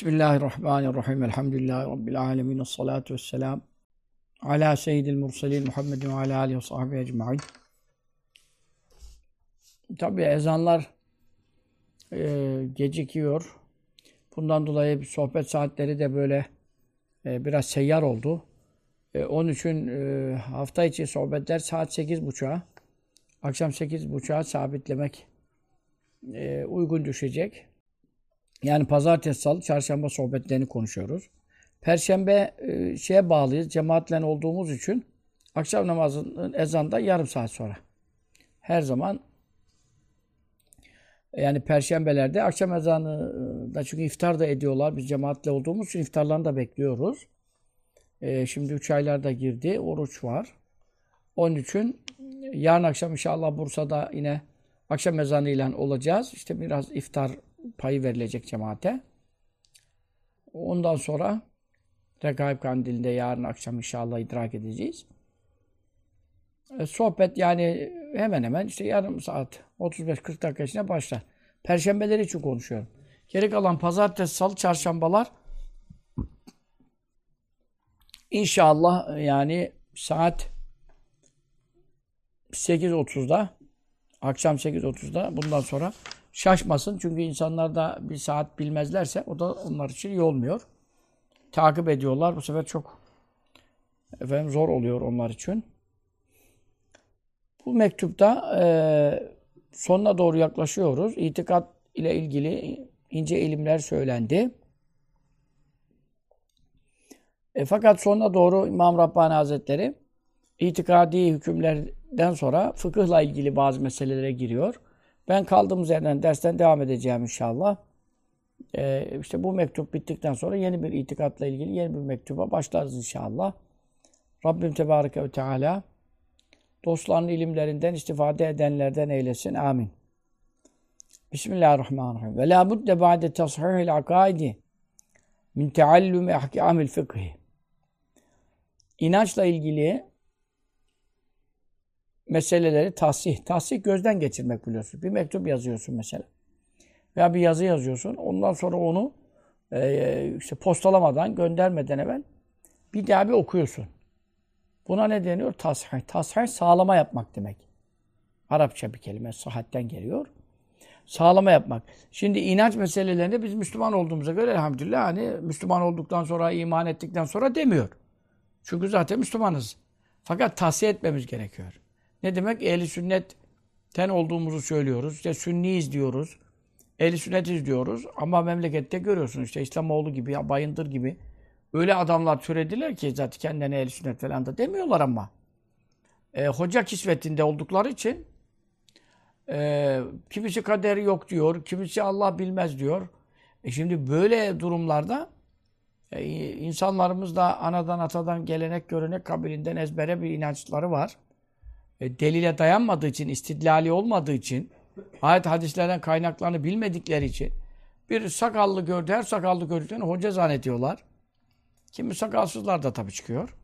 Bismillahirrahmanirrahim. Elhamdülillahi Rabbil alemin. Salatu vesselam. Ala seyyidil murselin Muhammedin ve ala alihi ve sahbihi ecma'in. Tabi ezanlar e, gecikiyor. Bundan dolayı sohbet saatleri de böyle e, biraz seyyar oldu. E, onun için e, hafta içi sohbetler saat 8.30'a, akşam 8.30'a sabitlemek e, uygun düşecek. Yani pazartesi, salı, çarşamba sohbetlerini konuşuyoruz. Perşembe e, şeye bağlıyız. Cemaatle olduğumuz için akşam namazının ezanda yarım saat sonra. Her zaman yani perşembelerde akşam ezanı da çünkü iftar da ediyorlar. Biz cemaatle olduğumuz için iftarlarını da bekliyoruz. E, şimdi üç aylar da girdi. Oruç var. Onun için yarın akşam inşallah Bursa'da yine akşam ezanı ile olacağız. İşte biraz iftar payı verilecek cemaate. Ondan sonra Regaib Kandili'nde yarın akşam inşallah idrak edeceğiz. E, sohbet yani hemen hemen işte yarım saat 35-40 dakika içinde başlar. Perşembeleri için konuşuyorum. Geri kalan pazartesi, salı, çarşambalar inşallah yani saat 8.30'da akşam 8.30'da bundan sonra şaşmasın. Çünkü insanlar da bir saat bilmezlerse o da onlar için iyi olmuyor. Takip ediyorlar. Bu sefer çok efendim zor oluyor onlar için. Bu mektupta e, sonuna doğru yaklaşıyoruz. İtikat ile ilgili ince ilimler söylendi. E, fakat sonuna doğru İmam Rabbani Hazretleri itikadi hükümlerden sonra fıkıhla ilgili bazı meselelere giriyor. Ben kaldığımız yerden dersten devam edeceğim inşallah. Ee, işte bu mektup bittikten sonra yeni bir itikatla ilgili yeni bir mektuba başlarız inşallah. Rabbim Tebareke ve Teala dostların ilimlerinden istifade edenlerden eylesin. Amin. Bismillahirrahmanirrahim. Ve la budde ba'de tashihil akaidi min teallumi ahkamil fıkhi. İnançla ilgili meseleleri tahsih. Tahsih gözden geçirmek biliyorsun. Bir mektup yazıyorsun mesela. Veya bir yazı yazıyorsun. Ondan sonra onu e, işte postalamadan, göndermeden evvel bir daha bir okuyorsun. Buna ne deniyor? Tasih. Tasih sağlama yapmak demek. Arapça bir kelime. Sahatten geliyor. Sağlama yapmak. Şimdi inanç meselelerinde biz Müslüman olduğumuza göre elhamdülillah hani Müslüman olduktan sonra, iman ettikten sonra demiyor. Çünkü zaten Müslümanız. Fakat tahsiye etmemiz gerekiyor. Ne demek? Ehli sünnetten olduğumuzu söylüyoruz. İşte sünniyiz diyoruz. Ehli sünnetiz diyoruz. Ama memlekette görüyorsun işte İslamoğlu gibi, Bayındır gibi. Öyle adamlar türediler ki zaten kendilerine ehli sünnet falan da demiyorlar ama. E, hoca kisvetinde oldukları için e, kimisi kaderi yok diyor, kimisi Allah bilmez diyor. E şimdi böyle durumlarda e, insanlarımız da anadan atadan gelenek görenek kabilinden ezbere bir inançları var delile dayanmadığı için, istidlali olmadığı için, ayet hadislerden kaynaklarını bilmedikleri için bir sakallı gördü, her sakallı gördüklerini hoca zannediyorlar. Kimi sakalsızlar da tabii çıkıyor.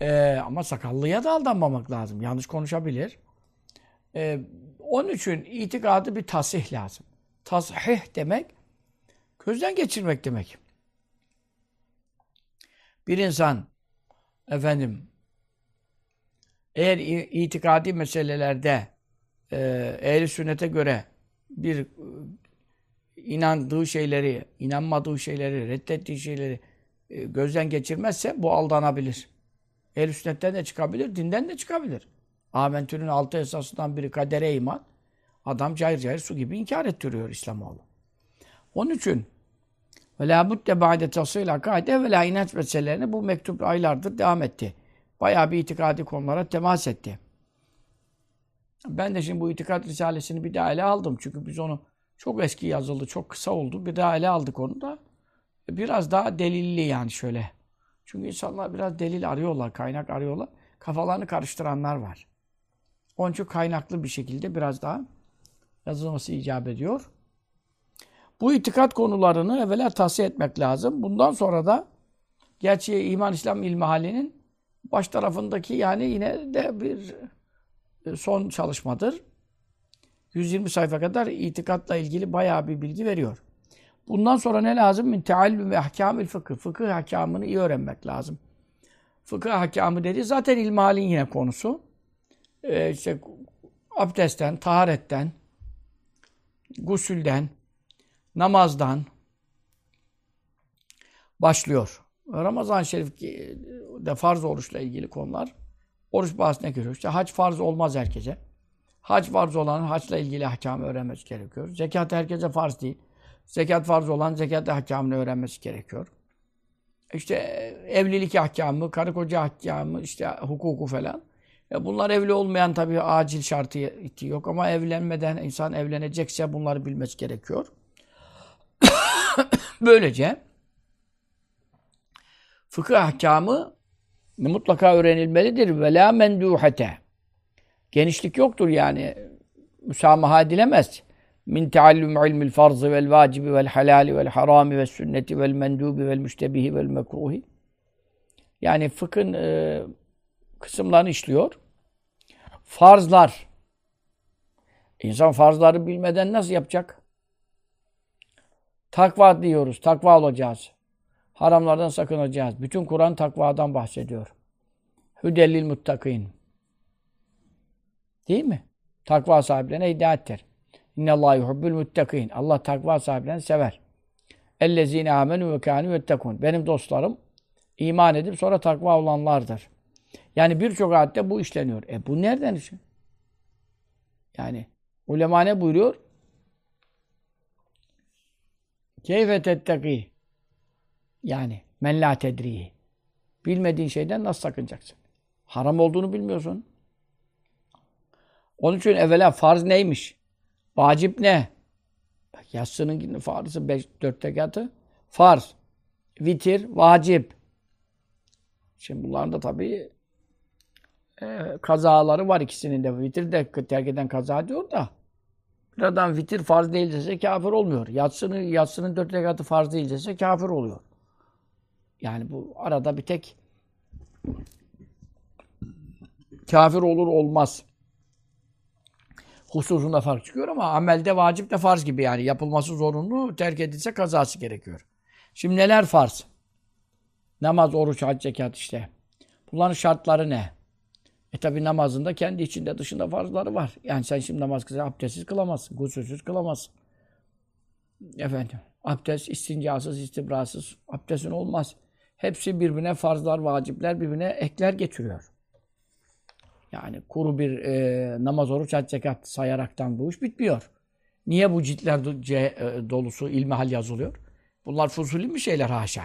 E, ama sakallıya da aldanmamak lazım. Yanlış konuşabilir. E, onun için itikadı bir tasih lazım. Tasih demek, gözden geçirmek demek. Bir insan, efendim, eğer itikadi meselelerde e, ehl sünnete göre bir e, inandığı şeyleri, inanmadığı şeyleri, reddettiği şeyleri e, gözden geçirmezse bu aldanabilir. ehl sünnetten de çıkabilir, dinden de çıkabilir. Amentü'nün altı esasından biri kadere iman. Adam cayır cayır su gibi inkar ettiriyor İslamoğlu. Onun için ve la budde ba'de tasıyla akaide ve la meselelerini bu mektup aylardır devam etti bayağı bir itikadi konulara temas etti. Ben de şimdi bu itikat risalesini bir daha ele aldım. Çünkü biz onu çok eski yazıldı, çok kısa oldu. Bir daha ele aldık onu da. Biraz daha delilli yani şöyle. Çünkü insanlar biraz delil arıyorlar, kaynak arıyorlar. Kafalarını karıştıranlar var. Onun için kaynaklı bir şekilde biraz daha yazılması icap ediyor. Bu itikat konularını evvela tahsiye etmek lazım. Bundan sonra da gerçi iman İslam ilmihalinin baş tarafındaki yani yine de bir e, son çalışmadır. 120 sayfa kadar itikatla ilgili bayağı bir bilgi veriyor. Bundan sonra ne lazım? Min teallüm ve ahkamil fıkıh. Fıkıh ahkamını iyi öğrenmek lazım. Fıkıh ahkamı dedi zaten ilmihalin yine konusu. Ee, işte abdestten, taharetten, gusülden, namazdan başlıyor. Ramazan-ı Şerif de farz oruçla ilgili konular. Oruç bahsine giriyor. İşte hac farz olmaz herkese. Hac farz olan haçla ilgili ahkamı öğrenmesi gerekiyor. Zekat herkese farz değil. Zekat farz olan zekat ahkamını öğrenmesi gerekiyor. İşte evlilik ahkamı, karı koca ahkamı, işte hukuku falan. E bunlar evli olmayan tabii acil şartı yok ama evlenmeden insan evlenecekse bunları bilmesi gerekiyor. Böylece fıkıh ahkamı mutlaka öğrenilmelidir. Ve la. Genişlik yoktur yani. Müsamaha edilemez. Min teallüm ilmil farzı vel vacibi vel halali vel harami vel sünneti vel mendubi vel müştebihi vel mekruhi. Yani fıkhın e, kısımlarını işliyor. Farzlar. İnsan farzları bilmeden nasıl yapacak? Takva diyoruz. Takva olacağız. Haramlardan sakınacağız. Bütün Kur'an takvadan bahsediyor. Hüdellil muttakin. Değil mi? Takva sahiplerine hidayettir. İnnallâhu yuhubbül muttakin. Allah takva sahiplerini sever. Ellezîne âmenû ve kânû yettekûn. Benim dostlarım iman edip sonra takva olanlardır. Yani birçok ayette bu işleniyor. E bu nereden işi? Yani ulema ne buyuruyor? Keyfe tettekî. Yani men la tedrihi. Bilmediğin şeyden nasıl sakınacaksın? Haram olduğunu bilmiyorsun. Onun için evvela farz neymiş? Vacip ne? Yatsının farzı 5 4 rekatı farz. Vitir vacip. Şimdi bunların da tabii e, kazaları var ikisinin de. Vitir de terk eden kaza diyor da. Bir adam vitir farz değil dese kafir olmuyor. Yatsının, yatsının dört rekatı farz değil dese kafir oluyor. Yani bu arada bir tek kafir olur olmaz hususunda fark çıkıyor ama amelde vacip de farz gibi yani yapılması zorunlu, terk edilse kazası gerekiyor. Şimdi neler farz? Namaz, oruç, hac, zekat işte. Bunların şartları ne? E tabi namazında kendi içinde dışında farzları var. Yani sen şimdi namaz kılsa abdestsiz kılamazsın, gusülsüz kılamazsın. Efendim, abdest istincasız, istibrasız abdestin olmaz. Hepsi birbirine farzlar, vacipler birbirine ekler getiriyor. Yani kuru bir e, namaz, oruç, hac, zekat sayaraktan bu iş bitmiyor. Niye bu ciltler e, dolusu ilmihal yazılıyor? Bunlar fuzuli mi şeyler haşa?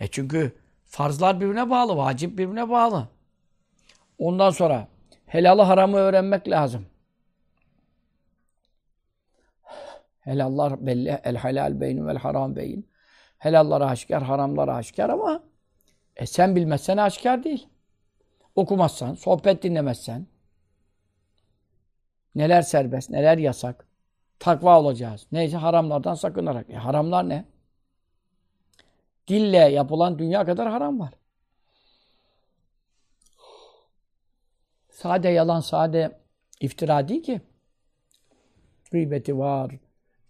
E çünkü farzlar birbirine bağlı, vacip birbirine bağlı. Ondan sonra helalı haramı öğrenmek lazım. Helallar belli, el helal beyin vel haram beyin. Helallar aşikar, haramlar aşikar ama e sen bilmezsen aşikar değil okumazsan, sohbet dinlemezsen, neler serbest, neler yasak, takva olacağız. Neyse haramlardan sakınarak. E, haramlar ne? Dille yapılan dünya kadar haram var. Sade yalan, sade iftira değil ki. Gıybeti var,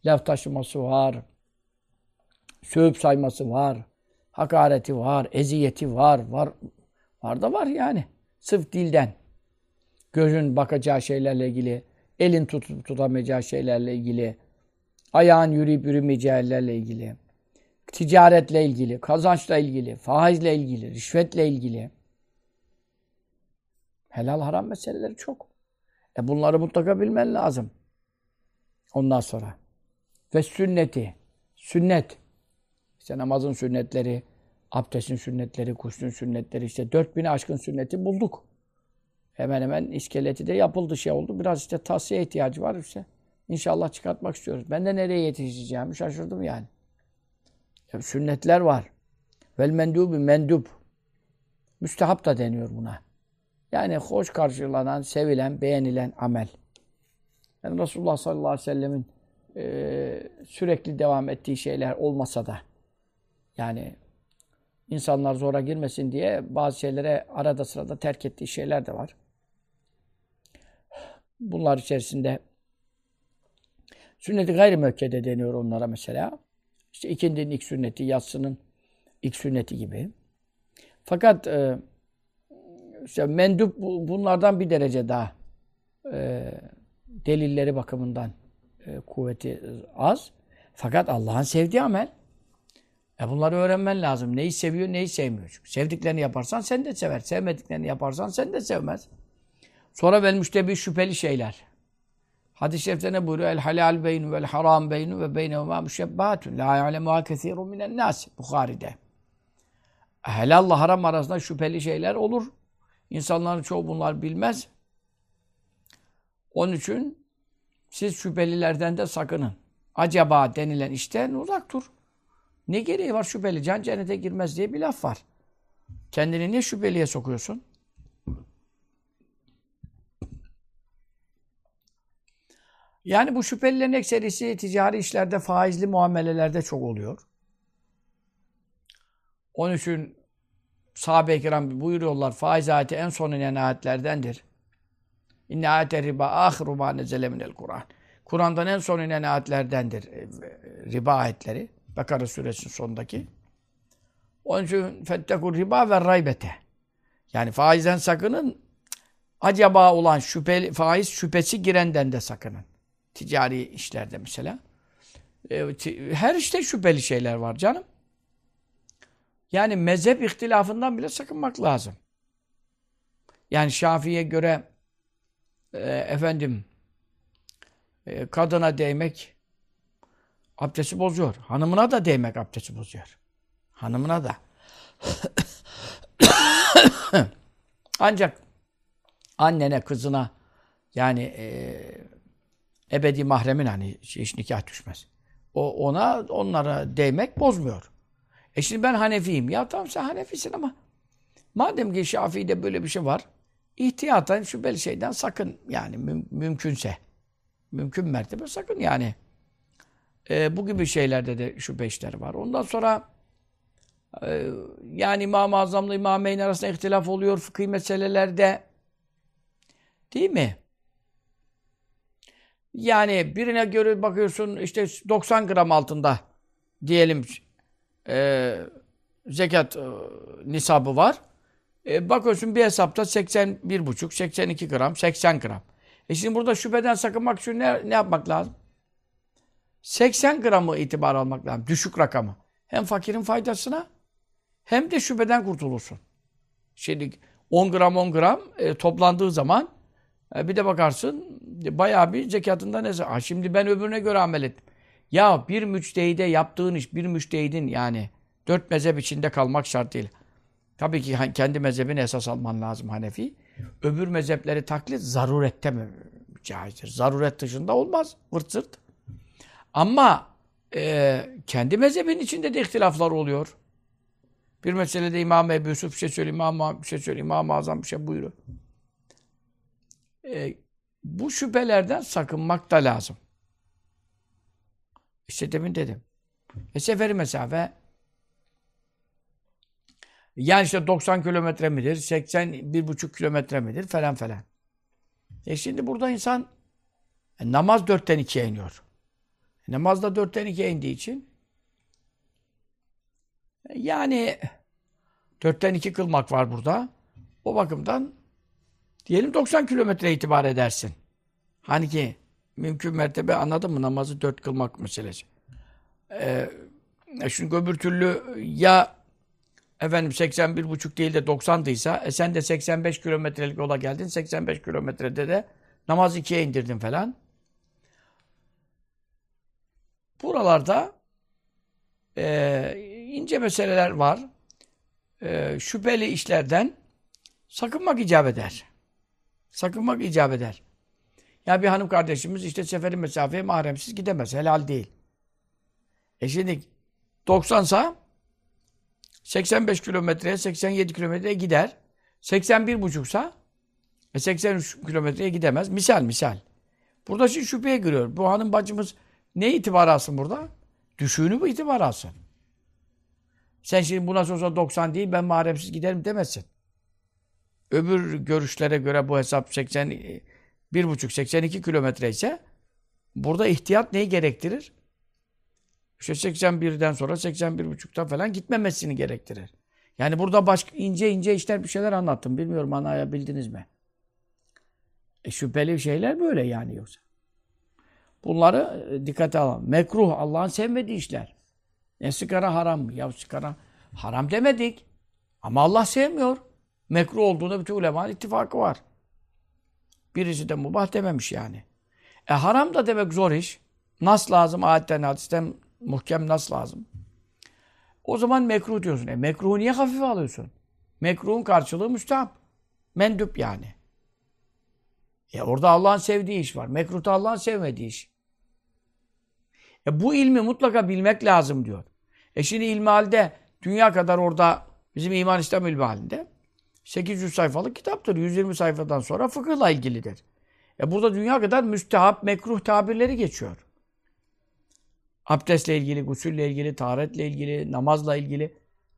laf taşıması var, sövüp sayması var, hakareti var, eziyeti var, var, var da var yani. Sırf dilden. Gözün bakacağı şeylerle ilgili, elin tutup tutamayacağı şeylerle ilgili, ayağın yürüyüp yürümeyeceğilerle ilgili, ticaretle ilgili, kazançla ilgili, faizle ilgili, rişvetle ilgili. Helal haram meseleleri çok. E bunları mutlaka bilmen lazım. Ondan sonra. Ve sünneti. Sünnet. İşte namazın sünnetleri, Abdestin sünnetleri, kuşun sünnetleri işte 4000 aşkın sünneti bulduk. Hemen hemen iskeleti de yapıldı şey oldu. Biraz işte tavsiye ihtiyacı var işte. İnşallah çıkartmak istiyoruz. Ben de nereye yetişeceğimi şaşırdım yani. Ya, sünnetler var. Vel mendubi mendub. Müstehap da deniyor buna. Yani hoş karşılanan, sevilen, beğenilen amel. Yani Resulullah sallallahu aleyhi ve sellemin e, sürekli devam ettiği şeyler olmasa da yani insanlar zora girmesin diye bazı şeylere arada sırada terk ettiği şeyler de var. Bunlar içerisinde sünnet-i gayri deniyor onlara mesela. İşte ikindinin ilk sünneti, yatsının ilk sünneti gibi. Fakat e, işte mendup bunlardan bir derece daha e, delilleri bakımından e, kuvveti az. Fakat Allah'ın sevdiği amel. E bunları öğrenmen lazım. Neyi seviyor, neyi sevmiyor. Çünkü sevdiklerini yaparsan sen de sever. Sevmediklerini yaparsan sen de sevmez. Sonra vel müştebi şüpheli şeyler. Hadis-i şerifte ne buyuruyor? El halal beynu vel haram beynu ve beynehuma müşebbahatun. La ya'lemuha kesirun minen nas. Bukhari'de. Helalla haram arasında şüpheli şeyler olur. İnsanların çoğu bunlar bilmez. Onun için siz şüphelilerden de sakının. Acaba denilen işten uzak dur. Ne gereği var şüpheli? Can cennete girmez diye bir laf var. Kendini niye şüpheliye sokuyorsun? Yani bu şüphelilerin ekserisi ticari işlerde, faizli muamelelerde çok oluyor. Onun için sahabe-i kiram buyuruyorlar, faiz ayeti en son inen ayetlerdendir. İnne ayete riba ahiru ma nezele minel Kur'an. Kur'an'dan en son inen ayetlerdendir e, riba ayetleri. Bakara suresinin sonundaki. Onun için fettekur riba ve raybete. Yani faizden sakının. Acaba olan şüpheli, faiz şüphesi girenden de sakının. Ticari işlerde mesela. E, her işte şüpheli şeyler var canım. Yani mezhep ihtilafından bile sakınmak lazım. Yani Şafii'ye göre e, efendim e, kadına değmek abdesti bozuyor. Hanımına da değmek abdesti bozuyor. Hanımına da. Ancak annene, kızına yani e, ebedi mahremin hani hiç nikah düşmez. O ona onlara değmek bozmuyor. E şimdi ben Hanefiyim. Ya tamam sen Hanefisin ama madem ki Şafii'de böyle bir şey var ihtiyatan şüpheli şeyden sakın yani müm mümkünse. Mümkün mertebe sakın yani. E, bu gibi şeylerde de şüphe işleri var. Ondan sonra e, yani İmam-ı Azam'la İmameyn arasında ihtilaf oluyor fıkhi meselelerde. Değil mi? Yani birine göre bakıyorsun işte 90 gram altında diyelim e, zekat e, nisabı var. E, bakıyorsun bir hesapta 81,5, 82 gram, 80 gram. E şimdi burada şüpheden sakınmak için ne, ne yapmak lazım? 80 gramı itibar almak lazım. Düşük rakamı. Hem fakirin faydasına hem de şüpheden kurtulursun. Şimdi 10 gram 10 gram e, toplandığı zaman e, bir de bakarsın bayağı bir zekatında ne ha, Şimdi ben öbürüne göre amel ettim. Ya bir müçtehide yaptığın iş bir müçtehidin yani dört mezhep içinde kalmak şart değil. Tabii ki kendi mezhebini esas alman lazım Hanefi. Öbür mezhepleri taklit zarurette mi caizdir? Zaruret dışında olmaz. Vırt zırt. Ama e, kendi mezhebin içinde de ihtilaflar oluyor. Bir meselede İmam Ebu Yusuf bir şey söylüyor, İmam bir şey söylüyor, İmam-ı Azam bir şey buyuruyor. E, bu şüphelerden sakınmak da lazım. İşte demin dedim. E seferi mesafe yani işte 90 kilometre midir, 81,5 kilometre midir falan falan. E şimdi burada insan e, namaz dörtten ikiye iniyor. E, namaz da dörtten ikiye indiği için yani dörtten iki kılmak var burada. O bakımdan diyelim 90 kilometre itibar edersin. Hani ki mümkün mertebe anladın mı namazı dört kılmak meselesi. Ee, çünkü öbür türlü ya efendim 81 buçuk değil de 90'dıysa e sen de 85 kilometrelik yola geldin. 85 kilometrede de namaz ikiye indirdin falan. Buralarda e, ince meseleler var. E, şüpheli işlerden sakınmak icap eder. Sakınmak icap eder. Ya bir hanım kardeşimiz işte seferi mesafeye mahremsiz gidemez. Helal değil. E şimdi 90 sa 85 kilometreye 87 kilometreye gider. 81 buçuksa e 83 kilometreye gidemez. Misal misal. Burada şimdi şüpheye giriyor. Bu hanım bacımız ne itibar alsın burada? Düşüğünü mü itibar alsın? Sen şimdi bu nasıl olsa 90 değil ben mahremsiz giderim demezsin. Öbür görüşlere göre bu hesap 80 1,5 82 kilometre ise burada ihtiyat neyi gerektirir? işte 81'den sonra 81.5'ta falan gitmemesini gerektirir. Yani burada başka ince ince işler bir şeyler anlattım. Bilmiyorum anlayabildiniz mi? E şüpheli şeyler böyle yani yoksa. Bunları e, dikkate alalım. Mekruh, Allah'ın sevmediği işler. Ne sigara haram mı? Ya sigara haram demedik. Ama Allah sevmiyor. Mekruh olduğunda bütün ulemanın ittifakı var. Birisi de mubah dememiş yani. E haram da demek zor iş. Nas lazım, ayetten, hadisten muhkem nas lazım. O zaman mekruh diyorsun. E mekruhu niye hafife alıyorsun? Mekruhun karşılığı müstahap. Mendüp yani. E orada Allah'ın sevdiği iş var. Mekruhta Allah'ın sevmediği iş. E bu ilmi mutlaka bilmek lazım diyor. E şimdi ilmihalde dünya kadar orada bizim iman İslam ilmihalinde 800 sayfalık kitaptır. 120 sayfadan sonra fıkıhla ilgilidir. E burada dünya kadar müstehap, mekruh tabirleri geçiyor. Abdestle ilgili, gusülle ilgili, taharetle ilgili, namazla ilgili.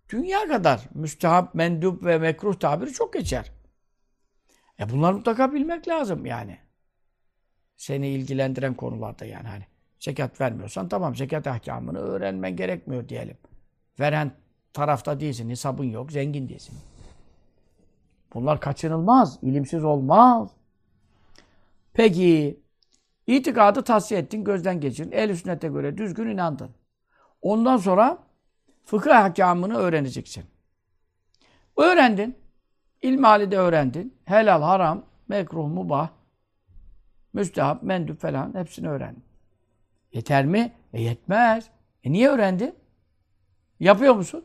Dünya kadar müstehap, mendup ve mekruh tabiri çok geçer. E bunları mutlaka bilmek lazım yani. Seni ilgilendiren konularda yani hani. Zekat vermiyorsan tamam zekat ahkamını öğrenmen gerekmiyor diyelim. Veren tarafta değilsin, hesabın yok, zengin değilsin. Bunlar kaçınılmaz, ilimsiz olmaz. Peki, itikadı tavsiye ettin, gözden geçirdin. Ehl-i sünnete göre düzgün inandın. Ondan sonra fıkıh ahkamını öğreneceksin. Öğrendin. İlmihali de öğrendin. Helal, haram, mekruh, mubah, müstehap, mendüp falan hepsini öğrendin. Yeter mi? E yetmez. E niye öğrendin? Yapıyor musun?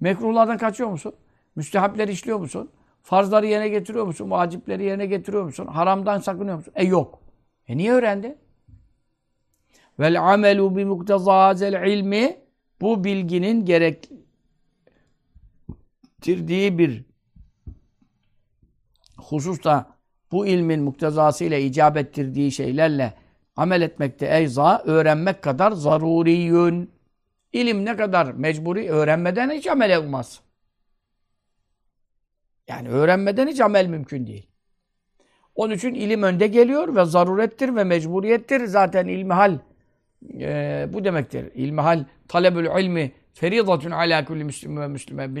Mekruhlardan kaçıyor musun? Müstehapleri işliyor musun? Farzları yerine getiriyor musun? Vacipleri yerine getiriyor musun? Haramdan sakınıyor musun? E yok. E niye öğrendin? Vel amelu bi muktezazel ilmi bu bilginin gerektirdiği bir hususta bu ilmin muktezasıyla icap ettirdiği şeylerle amel etmekte eyza öğrenmek kadar zaruriyün. İlim ne kadar mecburi öğrenmeden hiç amel olmaz. Yani öğrenmeden hiç amel mümkün değil. Onun için ilim önde geliyor ve zarurettir ve mecburiyettir. Zaten ilmihal e, bu demektir. İlmihal talebül ilmi feridatun ala kulli müslüm ve müslüme.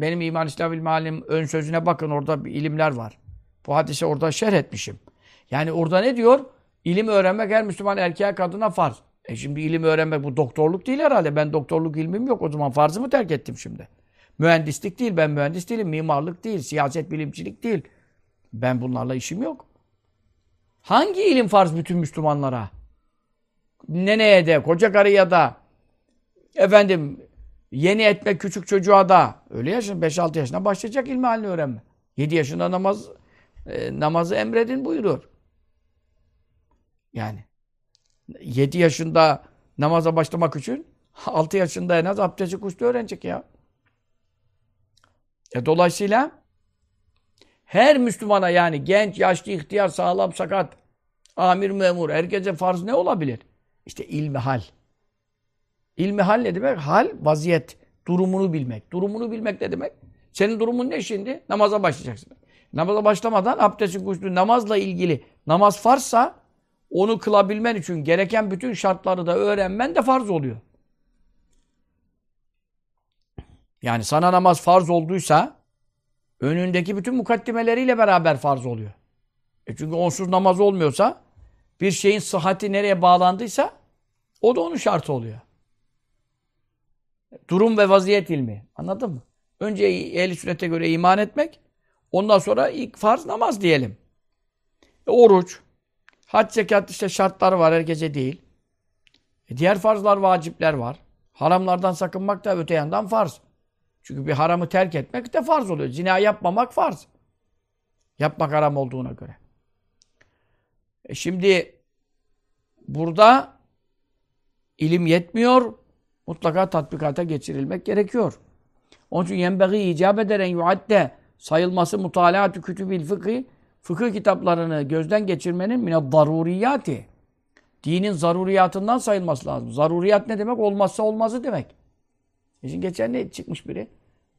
Benim iman İslam ilmihalim ön sözüne bakın orada bir ilimler var. Bu hadise orada şerh etmişim. Yani orada ne diyor? İlim öğrenmek her Müslüman erkeğe kadına farz. E şimdi ilim öğrenmek bu doktorluk değil herhalde. Ben doktorluk ilmim yok. O zaman farzı mı terk ettim şimdi? Mühendislik değil. Ben mühendis değilim. Mimarlık değil. Siyaset bilimcilik değil. Ben bunlarla işim yok. Hangi ilim farz bütün Müslümanlara? Neneye de, koca karıya da, efendim yeni etmek küçük çocuğa da. Öyle yaşın 5-6 yaşına başlayacak ilmi halini öğrenme. 7 yaşında namaz e, namazı emredin buyuruyor. Yani 7 yaşında namaza başlamak için 6 yaşında en az abdesti kuşlu öğrenecek ya. E dolayısıyla her Müslümana yani genç, yaşlı, ihtiyar, sağlam, sakat, amir, memur, herkese farz ne olabilir? İşte ilmi hal. İlmi hal ne demek? Hal, vaziyet, durumunu bilmek. Durumunu bilmek ne demek? Senin durumun ne şimdi? Namaza başlayacaksın. Namaza başlamadan abdestin kuşlu namazla ilgili namaz farsa onu kılabilmen için gereken bütün şartları da öğrenmen de farz oluyor. Yani sana namaz farz olduysa önündeki bütün mukaddimeleriyle beraber farz oluyor. E çünkü onsuz namaz olmuyorsa bir şeyin sıhhati nereye bağlandıysa o da onun şartı oluyor. Durum ve vaziyet ilmi. Anladın mı? Önce ehl sünnete göre iman etmek, ondan sonra ilk farz namaz diyelim. E, oruç, hac zekat işte şartları var herkese değil. E, diğer farzlar, vacipler var. Haramlardan sakınmak da öte yandan farz. Çünkü bir haramı terk etmek de farz oluyor. Zina yapmamak farz. Yapmak haram olduğuna göre. E şimdi burada ilim yetmiyor. Mutlaka tatbikata geçirilmek gerekiyor. Onun için yenbeği icap eden yuadde sayılması mutalaatü kütübil fıkhi fıkıh kitaplarını gözden geçirmenin mine daruriyati dinin zaruriyatından sayılması lazım. Zaruriyat ne demek? Olmazsa olmazı demek. E şimdi geçen ne çıkmış biri?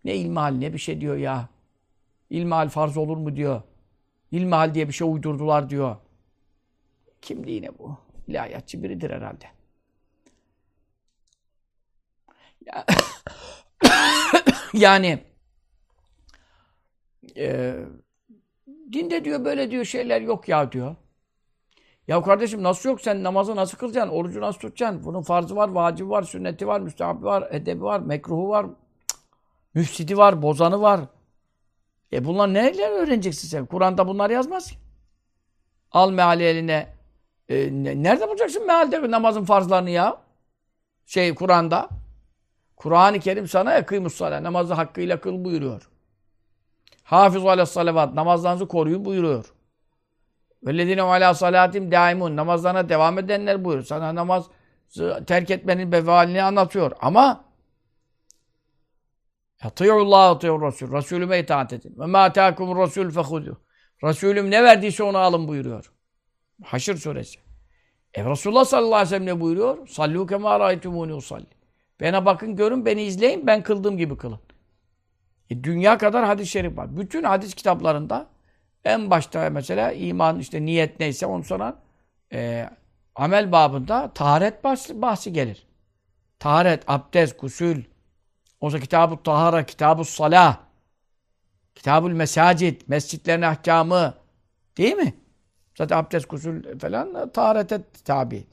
Ne ilmihal ne bir şey diyor ya. İlmihal farz olur mu diyor. İlmihal diye bir şey uydurdular diyor. Kimdi yine bu? İlahiyatçı biridir herhalde. Ya- yani e, dinde diyor böyle diyor şeyler yok ya diyor. Ya kardeşim nasıl yok sen namazı nasıl kılacaksın? Orucu nasıl tutacaksın? Bunun farzı var, vacibi var, sünneti var, müstehabi var, edebi var, mekruhu var, müfsidi var, bozanı var. E bunlar neler öğreneceksin sen? Kur'an'da bunlar yazmaz ki. Al meali eline. E, ne- nerede bulacaksın mealde namazın farzlarını ya? Şey Kur'an'da. Kur'an-ı Kerim sana ekîmus salâ. Namazı hakkıyla kıl buyuruyor. Hafız ala salavat. Namazlarınızı koruyun buyuruyor. Vellezine ala salatim daimun. Namazlarına devam edenler buyuruyor. Sana namaz terk etmenin bevalini anlatıyor. Ama Atıyullah atıyor Resul. Resulüme itaat edin. Ve ma atâkum Resul fehudu. Resulüm ne verdiyse onu alın buyuruyor. Haşr suresi. E Resulullah sallallahu aleyhi ve sellem ne buyuruyor? Sallu kema râitumûni usalli. Bana bakın görün, beni izleyin, ben kıldığım gibi kılın. E, dünya kadar hadis-i şerif var. Bütün hadis kitaplarında en başta mesela iman, işte niyet neyse onu sonra e, amel babında taharet bahsi, bahsi gelir. Taharet, abdest, gusül, Oysa kitab-ı tahara, kitab-ı salah, kitab-ül mesacid, mescitlerin ahkamı değil mi? Zaten abdest, gusül falan taharete tabi.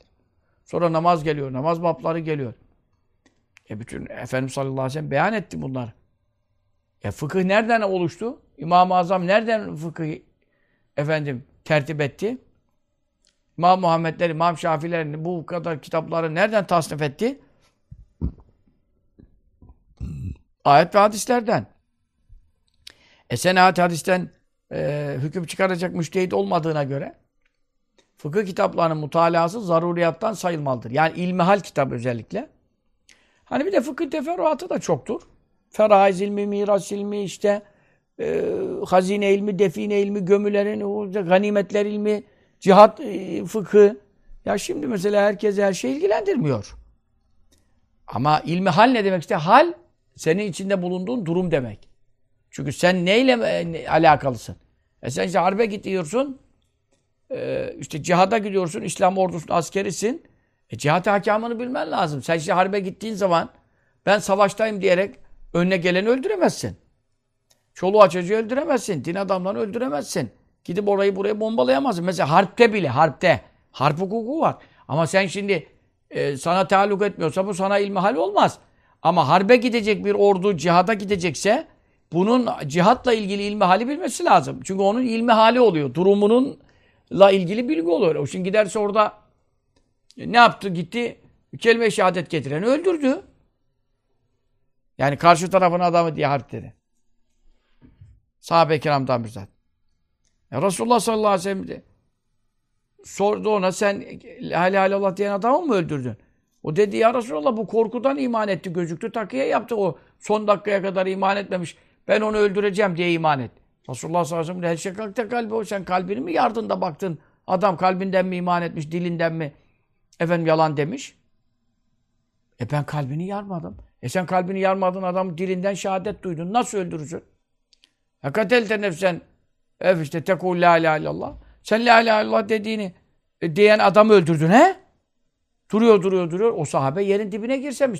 Sonra namaz geliyor, namaz babları geliyor. E bütün Efendimiz sallallahu aleyhi ve sellem beyan etti bunları. E fıkıh nereden oluştu? İmam-ı Azam nereden fıkıh efendim tertip etti? İmam Muhammedler, İmam Şafiler bu kadar kitapları nereden tasnif etti? Ayet ve hadislerden. E sen ayet hadisten e, hüküm çıkaracak müştehit olmadığına göre fıkıh kitaplarının mutalası zaruriyattan sayılmalıdır. Yani ilmihal kitap özellikle. Hani bir de fıkıh teferruatı da çoktur. Feraiz ilmi, miras ilmi, işte e, hazine ilmi, define ilmi, gömülerin, ganimetler ilmi, cihat e, fıkı. Ya şimdi mesela herkes her şey ilgilendirmiyor. Ama ilmi hal ne demek işte? Hal senin içinde bulunduğun durum demek. Çünkü sen neyle e, alakalısın? E sen işte harbe gidiyorsun, e, işte cihada gidiyorsun, İslam ordusunun askerisin. E cihat hakamını bilmen lazım. Sen işte harbe gittiğin zaman ben savaştayım diyerek önüne geleni öldüremezsin. Çoluğa çocuğu öldüremezsin. Din adamlarını öldüremezsin. Gidip orayı buraya bombalayamazsın. Mesela harpte bile, harpte. Harp hukuku var. Ama sen şimdi e, sana taalluk etmiyorsa bu sana ilmihal olmaz. Ama harbe gidecek bir ordu cihada gidecekse bunun cihatla ilgili ilmi hali bilmesi lazım. Çünkü onun ilmi hali oluyor. Durumununla ilgili bilgi oluyor. O şimdi giderse orada e, ne yaptı? Gitti kelime-i şehadet getireni öldürdü. Yani karşı tarafın adamı diye harp dedi. Sahabe-i kiramdan bizzat. Ya Resulullah sallallahu aleyhi ve sellem de sordu ona sen la ilahe illallah diyen adamı mı öldürdün? O dedi ya Resulallah bu korkudan iman etti gözüktü takiye yaptı o son dakikaya kadar iman etmemiş. Ben onu öldüreceğim diye iman et. Resulullah sallallahu aleyhi ve sellem kalbi o sen kalbini mi yardın da baktın adam kalbinden mi iman etmiş dilinden mi efendim yalan demiş. E ben kalbini yarmadım. E sen kalbini yarmadın adam dilinden şehadet duydun. Nasıl öldürürsün? Hakatelte nefsen ev işte tekul la ilahe illallah. Sen la ilahe illallah dediğini e, diyen adamı öldürdün he? Duruyor duruyor duruyor. O sahabe yerin dibine girsem.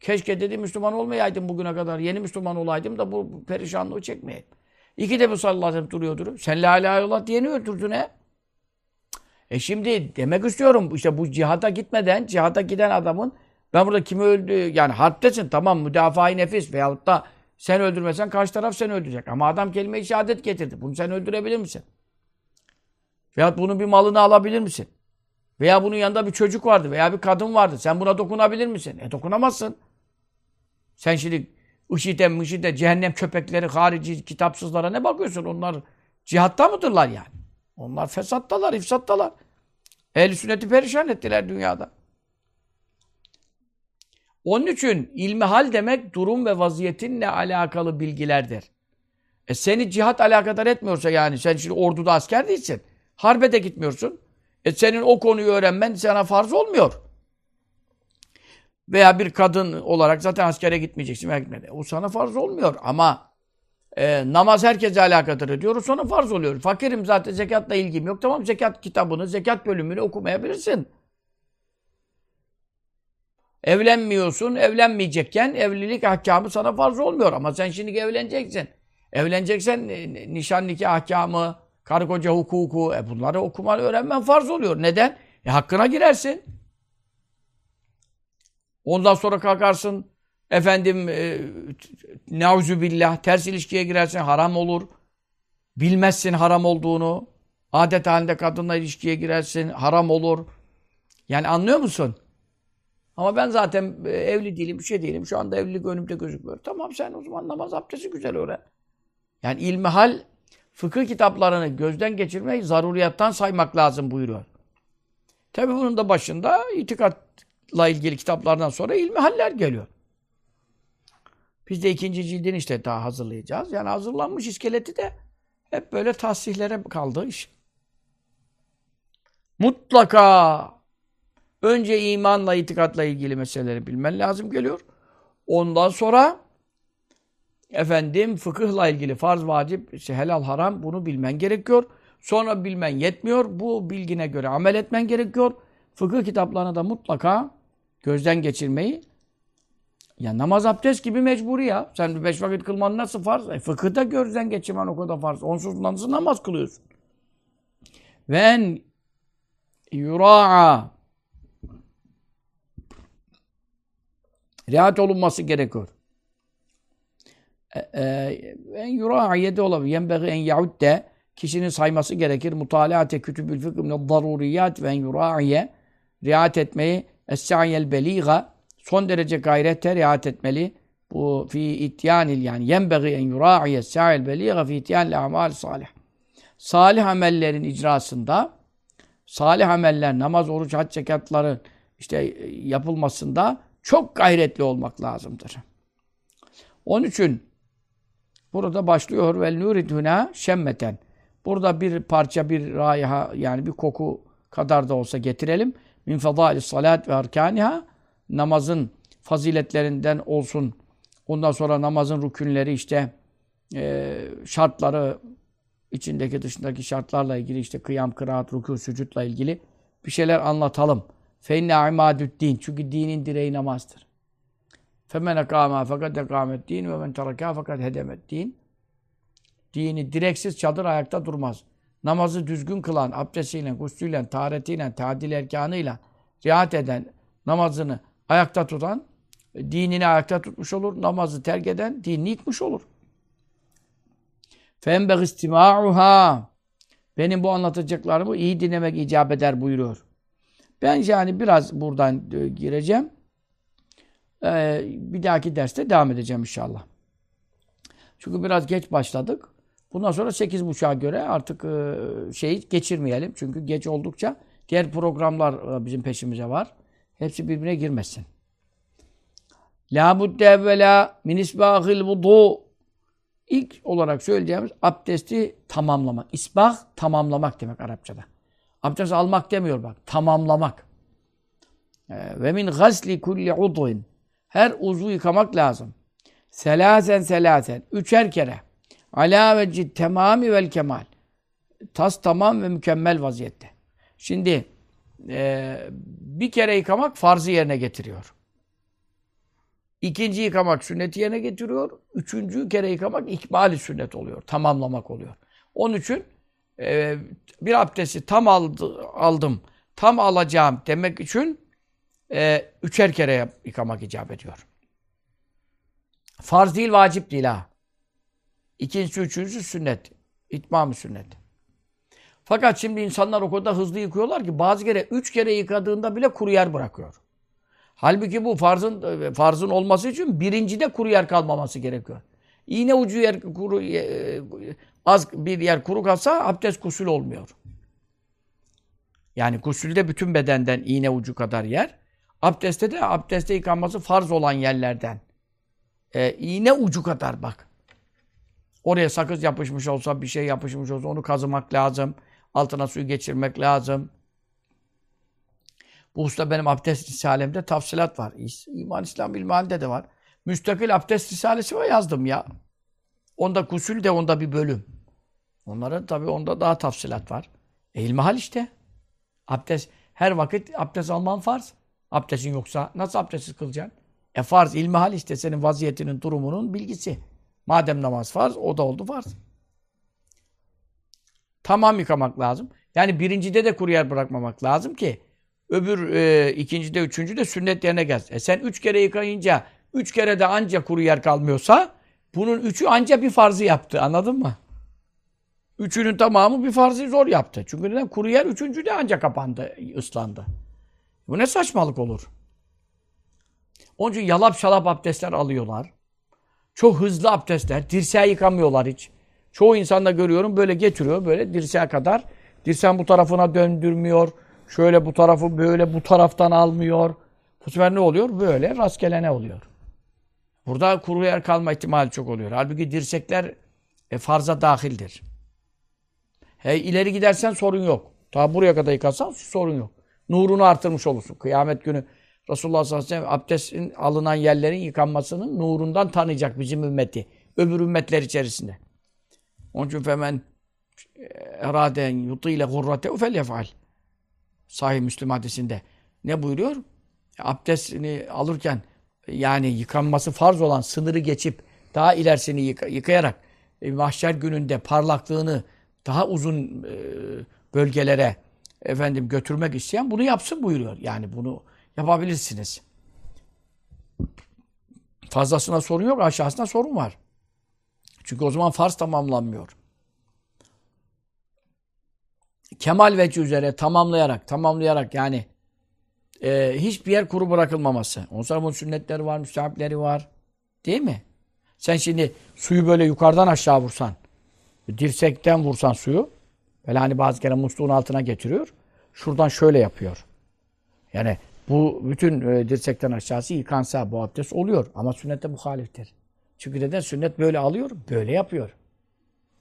Keşke dedi Müslüman olmayaydım bugüne kadar. Yeni Müslüman olaydım da bu, perişanlığı çekmeyeydim. İki de bu sallallahu aleyhi ve sellem duruyor duruyor. Sen la ilahe illallah diyeni öldürdün he? E şimdi demek istiyorum işte bu cihada gitmeden, cihada giden adamın ben burada kimi öldü yani harptesin tamam müdafaa-i nefis veyahut da sen öldürmesen karşı taraf seni öldürecek. Ama adam kelime-i şehadet getirdi. Bunu sen öldürebilir misin? Veyahut bunun bir malını alabilir misin? Veya bunun yanında bir çocuk vardı veya bir kadın vardı. Sen buna dokunabilir misin? E dokunamazsın. Sen şimdi IŞİD'e, MIŞİD'e, cehennem köpekleri, harici, kitapsızlara ne bakıyorsun? Onlar cihatta mıdırlar yani? Onlar fesattalar, ifsattalar. Ehl-i sünneti perişan ettiler dünyada. Onun için ilmihal demek durum ve vaziyetinle alakalı bilgilerdir. E seni cihat alakadar etmiyorsa yani sen şimdi orduda asker değilsin. Harbe de gitmiyorsun. E senin o konuyu öğrenmen sana farz olmuyor. Veya bir kadın olarak zaten askere gitmeyeceksin. O sana farz olmuyor. Ama e, namaz herkese alakadar ediyor. O sana farz oluyor. Fakirim zaten zekatla ilgim yok. Tamam zekat kitabını, zekat bölümünü okumayabilirsin. Evlenmiyorsun, evlenmeyecekken evlilik ahkamı sana farz olmuyor. Ama sen şimdi evleneceksin. Evleneceksen e, nişan nikah ahkamı, karı koca hukuku, e bunları okuman, öğrenmen farz oluyor. Neden? E hakkına girersin. Ondan sonra kalkarsın, efendim, e, billah, ters ilişkiye girersin, haram olur. Bilmezsin haram olduğunu. Adet halinde kadınla ilişkiye girersin, haram olur. Yani anlıyor musun? Ama ben zaten e, evli değilim, bir şey değilim. Şu anda evlilik önümde gözükmüyor. Tamam sen o zaman namaz abdesti güzel öğren. Yani ilmihal fıkıh kitaplarını gözden geçirmeyi zaruriyattan saymak lazım buyuruyor. Tabi bunun da başında itikatla ilgili kitaplardan sonra ilmihaller geliyor. Biz de ikinci cildini işte daha hazırlayacağız. Yani hazırlanmış iskeleti de hep böyle tahsihlere kaldı iş. Mutlaka önce imanla, itikatla ilgili meseleleri bilmen lazım geliyor. Ondan sonra efendim fıkıhla ilgili farz, vacip, işte helal, haram bunu bilmen gerekiyor. Sonra bilmen yetmiyor. Bu bilgine göre amel etmen gerekiyor. Fıkıh kitaplarını da mutlaka gözden geçirmeyi ya namaz abdest gibi mecburi ya. Sen beş vakit kılman nasıl farz? E, fıkıhta gözden geçirmen o kadar farz. Onsuz nasıl namaz kılıyorsun? Ven yura'a riayet olunması gerekiyor. E, e, en yura'a yedi olabilir. Yenbeği en yaudde kişinin sayması gerekir. Mutalaate kütübül fıkh min daruriyat ve en yura'iye riayet etmeyi es-sa'yel beliga son derece gayrete riayet etmeli. Bu fi ityanil yani yenbeği en yura'iye es-sa'yel beliga fi ityanil amal salih. Salih amellerin icrasında salih ameller, namaz, oruç, hac, zekatların işte yapılmasında çok gayretli olmak lazımdır. Onun için burada başlıyor ve nuriduna şemmeten. Burada bir parça bir raiha yani bir koku kadar da olsa getirelim. Min fadaili salat ve arkaniha namazın faziletlerinden olsun. Ondan sonra namazın rükünleri işte e, şartları içindeki dışındaki şartlarla ilgili işte kıyam, kıraat, rükû, sücutla ilgili bir şeyler anlatalım. Feinne imadü'd-din. Çünkü dinin direği namazdır. Ekâmâ fakat ekâmet din ve men terekâ fakat hedemet din. Dini direksiz çadır ayakta durmaz. Namazı düzgün kılan, abdestiyle, guslüyle, taharetiyle, tadil erkanıyla riayet eden, namazını ayakta tutan, dinini ayakta tutmuş olur. Namazı terk eden, dinini yıkmış olur. Fembeg istima'uha. Benim bu anlatacaklarımı iyi dinlemek icap eder buyuruyor. Ben yani biraz buradan e, gireceğim. Ee, bir dahaki derste devam edeceğim inşallah. Çünkü biraz geç başladık. Bundan sonra 8.30'a göre artık e, şeyi geçirmeyelim. Çünkü geç oldukça diğer programlar e, bizim peşimize var. Hepsi birbirine girmesin. La budde evvela min isbahil vudu İlk olarak söyleyeceğimiz abdesti tamamlamak. İsbah tamamlamak demek Arapçada. Abdest almak demiyor bak. Tamamlamak. Ee, ve min gasli kulli udvin. Her uzvu yıkamak lazım. Selasen selasen. Üçer kere. Ala vecid temami vel kemal. Tas tamam ve mükemmel vaziyette. Şimdi e, bir kere yıkamak farzı yerine getiriyor. İkinci yıkamak sünneti yerine getiriyor. Üçüncü kere yıkamak ikmali sünnet oluyor. Tamamlamak oluyor. Onun için e, bir abdesti tam aldı, aldım, tam alacağım demek için e, üçer kere yıkamak icap ediyor. Farz değil, vacip değil ha. İkincisi, üçüncüsü sünnet. İtmam sünnet. Fakat şimdi insanlar o kadar hızlı yıkıyorlar ki bazı kere üç kere yıkadığında bile kuru yer bırakıyor. Halbuki bu farzın e, farzın olması için birincide kuru yer kalmaması gerekiyor. İğne ucu yer kuru e, az bir yer kuru kalsa abdest gusül olmuyor. Yani gusülde bütün bedenden iğne ucu kadar yer. Abdestte de abdestte yıkanması farz olan yerlerden. E, iğne ucu kadar bak. Oraya sakız yapışmış olsa, bir şey yapışmış olsa onu kazımak lazım. Altına suyu geçirmek lazım. Bu usta benim abdest risalemde tafsilat var. İman İslam ilmihalinde de var. Müstakil abdest risalesi var yazdım ya. Onda gusül de onda bir bölüm. Onların tabii onda daha tafsilat var. E ilmihal işte. Abdest, her vakit abdest alman farz. Abdestin yoksa nasıl abdestsiz kılacaksın? E farz, ilmihal işte senin vaziyetinin, durumunun bilgisi. Madem namaz farz, o da oldu farz. Tamam yıkamak lazım. Yani birincide de kuru yer bırakmamak lazım ki öbür e, ikincide, üçüncüde sünnet yerine gelsin. E sen üç kere yıkayınca, üç kere de anca kuru yer kalmıyorsa bunun üçü anca bir farzı yaptı. Anladın mı? Üçünün tamamı bir farzı zor yaptı. Çünkü neden? Kuru yer üçüncü de anca kapandı, ıslandı. Bu ne saçmalık olur? Onun için yalap şalap abdestler alıyorlar. Çok hızlı abdestler. Dirseği yıkamıyorlar hiç. Çoğu insanda görüyorum böyle getiriyor böyle dirseğe kadar. Dirseğin bu tarafına döndürmüyor. Şöyle bu tarafı böyle bu taraftan almıyor. Bu sefer ne oluyor? Böyle rastgele ne oluyor? Burada kuru yer kalma ihtimali çok oluyor. Halbuki dirsekler e, farza dahildir. He, ileri gidersen sorun yok. Ta buraya kadar yıkarsan sorun yok. Nurunu artırmış olursun. Kıyamet günü Resulullah sallallahu aleyhi ve sellem abdestin alınan yerlerin yıkanmasının nurundan tanıyacak bizim ümmeti. Öbür ümmetler içerisinde. Onun için femen eraden yutile gurrate fel yefal. Sahih Müslüm hadisinde. Ne buyuruyor? Abdestini alırken yani yıkanması farz olan sınırı geçip daha ilerisini yıka, yıkayarak e, mahşer gününde parlaklığını daha uzun e, bölgelere efendim götürmek isteyen bunu yapsın buyuruyor. Yani bunu yapabilirsiniz. Fazlasına sorun yok, aşağısında sorun var. Çünkü o zaman farz tamamlanmıyor. Kemal veci üzere tamamlayarak, tamamlayarak yani e, hiçbir yer kuru bırakılmaması. Ondan sonra bunun sünnetleri var, müstehapleri var. Değil mi? Sen şimdi suyu böyle yukarıdan aşağı vursan, dirsekten vursan suyu, böyle hani bazı kere musluğun altına getiriyor. Şuradan şöyle yapıyor. Yani bu bütün e, dirsekten aşağısı yıkansa bu abdest oluyor. Ama sünnette muhaliftir. Çünkü neden? Sünnet böyle alıyor, böyle yapıyor.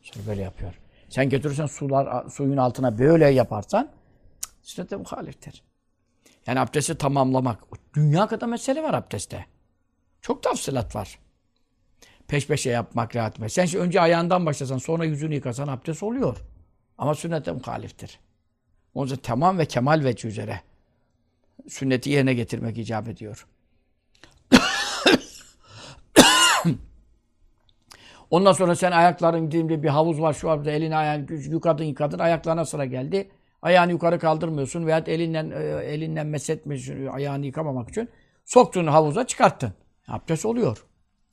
Sonra böyle yapıyor. Sen götürürsen sular, suyun altına böyle yaparsan sünnette muhaliftir. Yani abdesti tamamlamak. Dünya kadar mesele var abdestte. Çok tafsilat var. Peş peşe yapmak rahat etmek. Sen önce ayağından başlasan sonra yüzünü yıkasan abdest oluyor. Ama sünnete muhaliftir. Onun için tamam ve kemal veci üzere sünneti yerine getirmek icap ediyor. Ondan sonra sen ayakların gittiğinde bir havuz var şu anda elini ayağını yıkadın yıkadın ayaklarına sıra geldi. Ayağını yukarı kaldırmıyorsun veya elinden e, elinden mesetmiyorsun ayağını yıkamamak için soktun havuza çıkarttın. Abdest oluyor.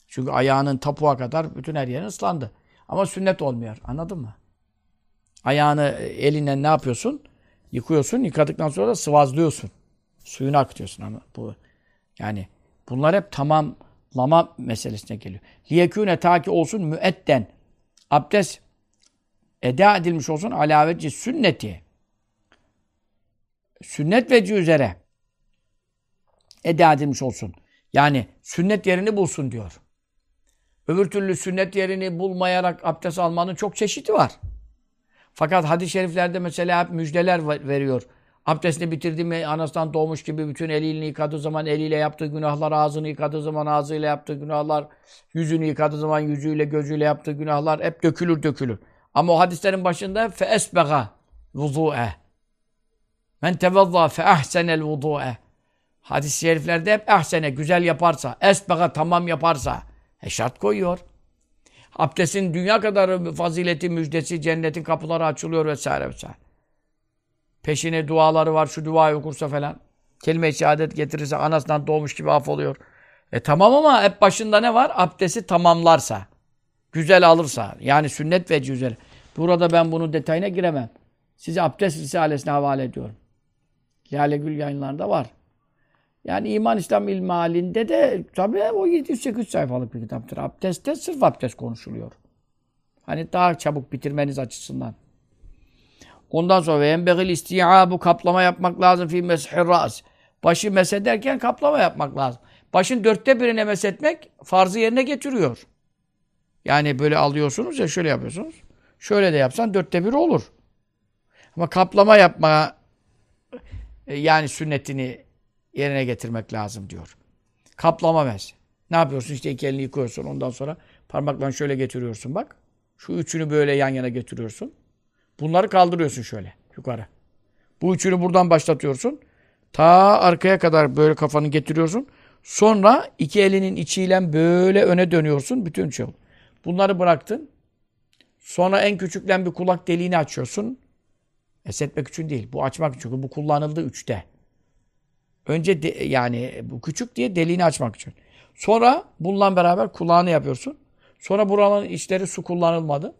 Çünkü ayağının tapuğa kadar bütün her yerin ıslandı. Ama sünnet olmuyor. Anladın mı? Ayağını elinden ne yapıyorsun? Yıkıyorsun. Yıkadıktan sonra da sıvazlıyorsun. Suyunu akıtıyorsun. Ama bu yani bunlar hep tamamlama meselesine geliyor. Liyekûne ta ki olsun müetten. Abdest eda edilmiş olsun alaveci sünneti. Sünnet veci üzere eda edilmiş olsun. Yani sünnet yerini bulsun diyor. Öbür türlü sünnet yerini bulmayarak abdest almanın çok çeşidi var. Fakat hadis-i şeriflerde mesela hep müjdeler veriyor. Abdestini bitirdi mi anasından doğmuş gibi bütün eliyle yıkadığı zaman eliyle yaptığı günahlar, ağzını yıkadığı zaman ağzıyla yaptığı günahlar, yüzünü yıkadığı zaman yüzüyle, gözüyle yaptığı günahlar hep dökülür dökülür. Ama o hadislerin başında fe esbega vudu'e. Men tevazza fe ahsenel vudu'e. Hadis-i şeriflerde hep ahsene, güzel yaparsa, esbega tamam yaparsa. E şart koyuyor. Abdestin dünya kadar fazileti, müjdesi, cennetin kapıları açılıyor vesaire vesaire. Peşine duaları var, şu duayı okursa falan. Kelime-i şehadet getirirse anasından doğmuş gibi af oluyor. E tamam ama hep başında ne var? Abdesti tamamlarsa. Güzel alırsa. Yani sünnet ve güzel. Burada ben bunun detayına giremem. Size abdest risalesine havale ediyorum. Lale Gül yayınlarında var. Yani iman İslam ilmi halinde de tabii o 708 sayfalık bir kitaptır. Abdestte sırf abdest konuşuluyor. Hani daha çabuk bitirmeniz açısından. Ondan sonra enbegil bu kaplama yapmak lazım fi meshir ras. Başı mesederken kaplama yapmak lazım. Başın dörtte birine mesetmek farzı yerine getiriyor. Yani böyle alıyorsunuz ya şöyle yapıyorsunuz. Şöyle de yapsan dörtte bir olur. Ama kaplama yapma e, yani sünnetini yerine getirmek lazım diyor. Kaplama mes. Ne yapıyorsun? İşte iki elini yıkıyorsun. Ondan sonra parmakla şöyle getiriyorsun bak. Şu üçünü böyle yan yana getiriyorsun. Bunları kaldırıyorsun şöyle yukarı. Bu üçünü buradan başlatıyorsun. Ta arkaya kadar böyle kafanı getiriyorsun. Sonra iki elinin içiyle böyle öne dönüyorsun. Bütün şey. Bunları bıraktın. Sonra en küçüklen bir kulak deliğini açıyorsun. Esetmek için değil. Bu açmak için. Bu kullanıldı üçte. Önce de, yani bu küçük diye deliğini açmak için. Sonra bununla beraber kulağını yapıyorsun. Sonra buranın içleri su kullanılmadı.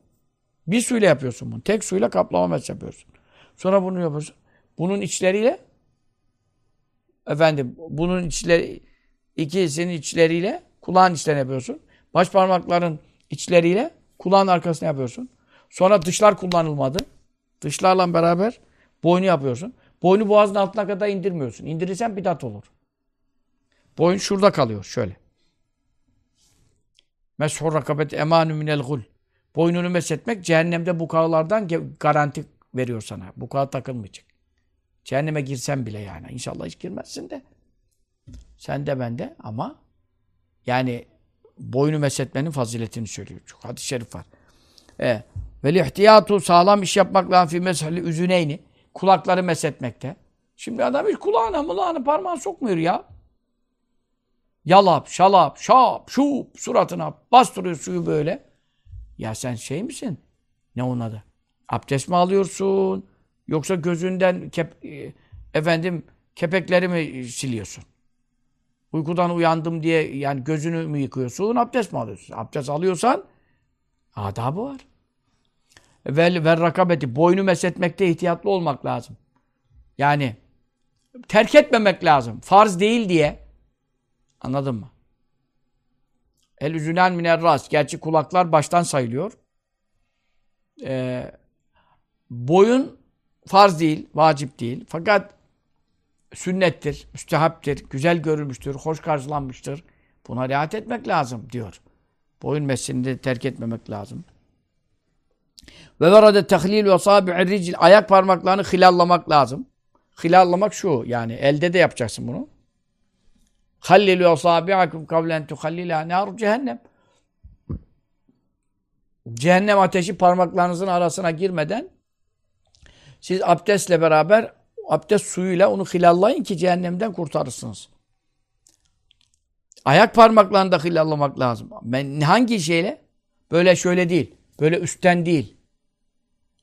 Bir suyla yapıyorsun bunu. Tek suyla kaplama mes yapıyorsun. Sonra bunu yapıyorsun. Bunun içleriyle efendim bunun içleri ikisinin içleriyle kulağın içlerini yapıyorsun. Baş parmakların içleriyle kulağın arkasını yapıyorsun. Sonra dışlar kullanılmadı. Dışlarla beraber boynu yapıyorsun. Boynu boğazın altına kadar indirmiyorsun. İndirirsen bidat olur. Boyun şurada kalıyor şöyle. Meshur rakabet emanü minel gul. Boynunu meshetmek cehennemde bukağılardan garanti veriyor sana. Bukağa takılmayacak. Cehenneme girsen bile yani. İnşallah hiç girmezsin de. Sen de ben de ama yani boynu meshetmenin faziletini söylüyor. Çok hadis-i şerif var. Evet. Vel ihtiyatu sağlam iş yapmak lazım fi meshali üzüneyni. Kulakları meshetmekte. Şimdi adam hiç kulağına mulağına parmağını sokmuyor ya. Yalap, şalap, şap, şup suratına bastırıyor suyu böyle. Ya sen şey misin? Ne onun adı? Abdest mi alıyorsun? Yoksa gözünden kep, e, efendim kepekleri mi siliyorsun? Uykudan uyandım diye yani gözünü mü yıkıyorsun? Abdest mi alıyorsun? Abdest alıyorsan adabı var. Vel, ver rakabeti. Boynu mesetmekte ihtiyatlı olmak lazım. Yani terk etmemek lazım. Farz değil diye. Anladın mı? El üzünen miner ras. Gerçi kulaklar baştan sayılıyor. Ee, boyun farz değil, vacip değil. Fakat sünnettir, müstehaptir, güzel görülmüştür, hoş karşılanmıştır. Buna riayet etmek lazım diyor. Boyun mesleğini de terk etmemek lazım. Ve verade tehlil ve sabi'ir ricil. Ayak parmaklarını hilallamak lazım. Hilallamak şu yani elde de yapacaksın bunu. Hallilu asabi'akum kavlen tuhallila nar cehennem. Cehennem ateşi parmaklarınızın arasına girmeden siz abdestle beraber abdest suyuyla onu hilallayın ki cehennemden kurtarırsınız. Ayak parmaklarını da hilallamak lazım. Ben hangi şeyle? Böyle şöyle değil. Böyle üstten değil.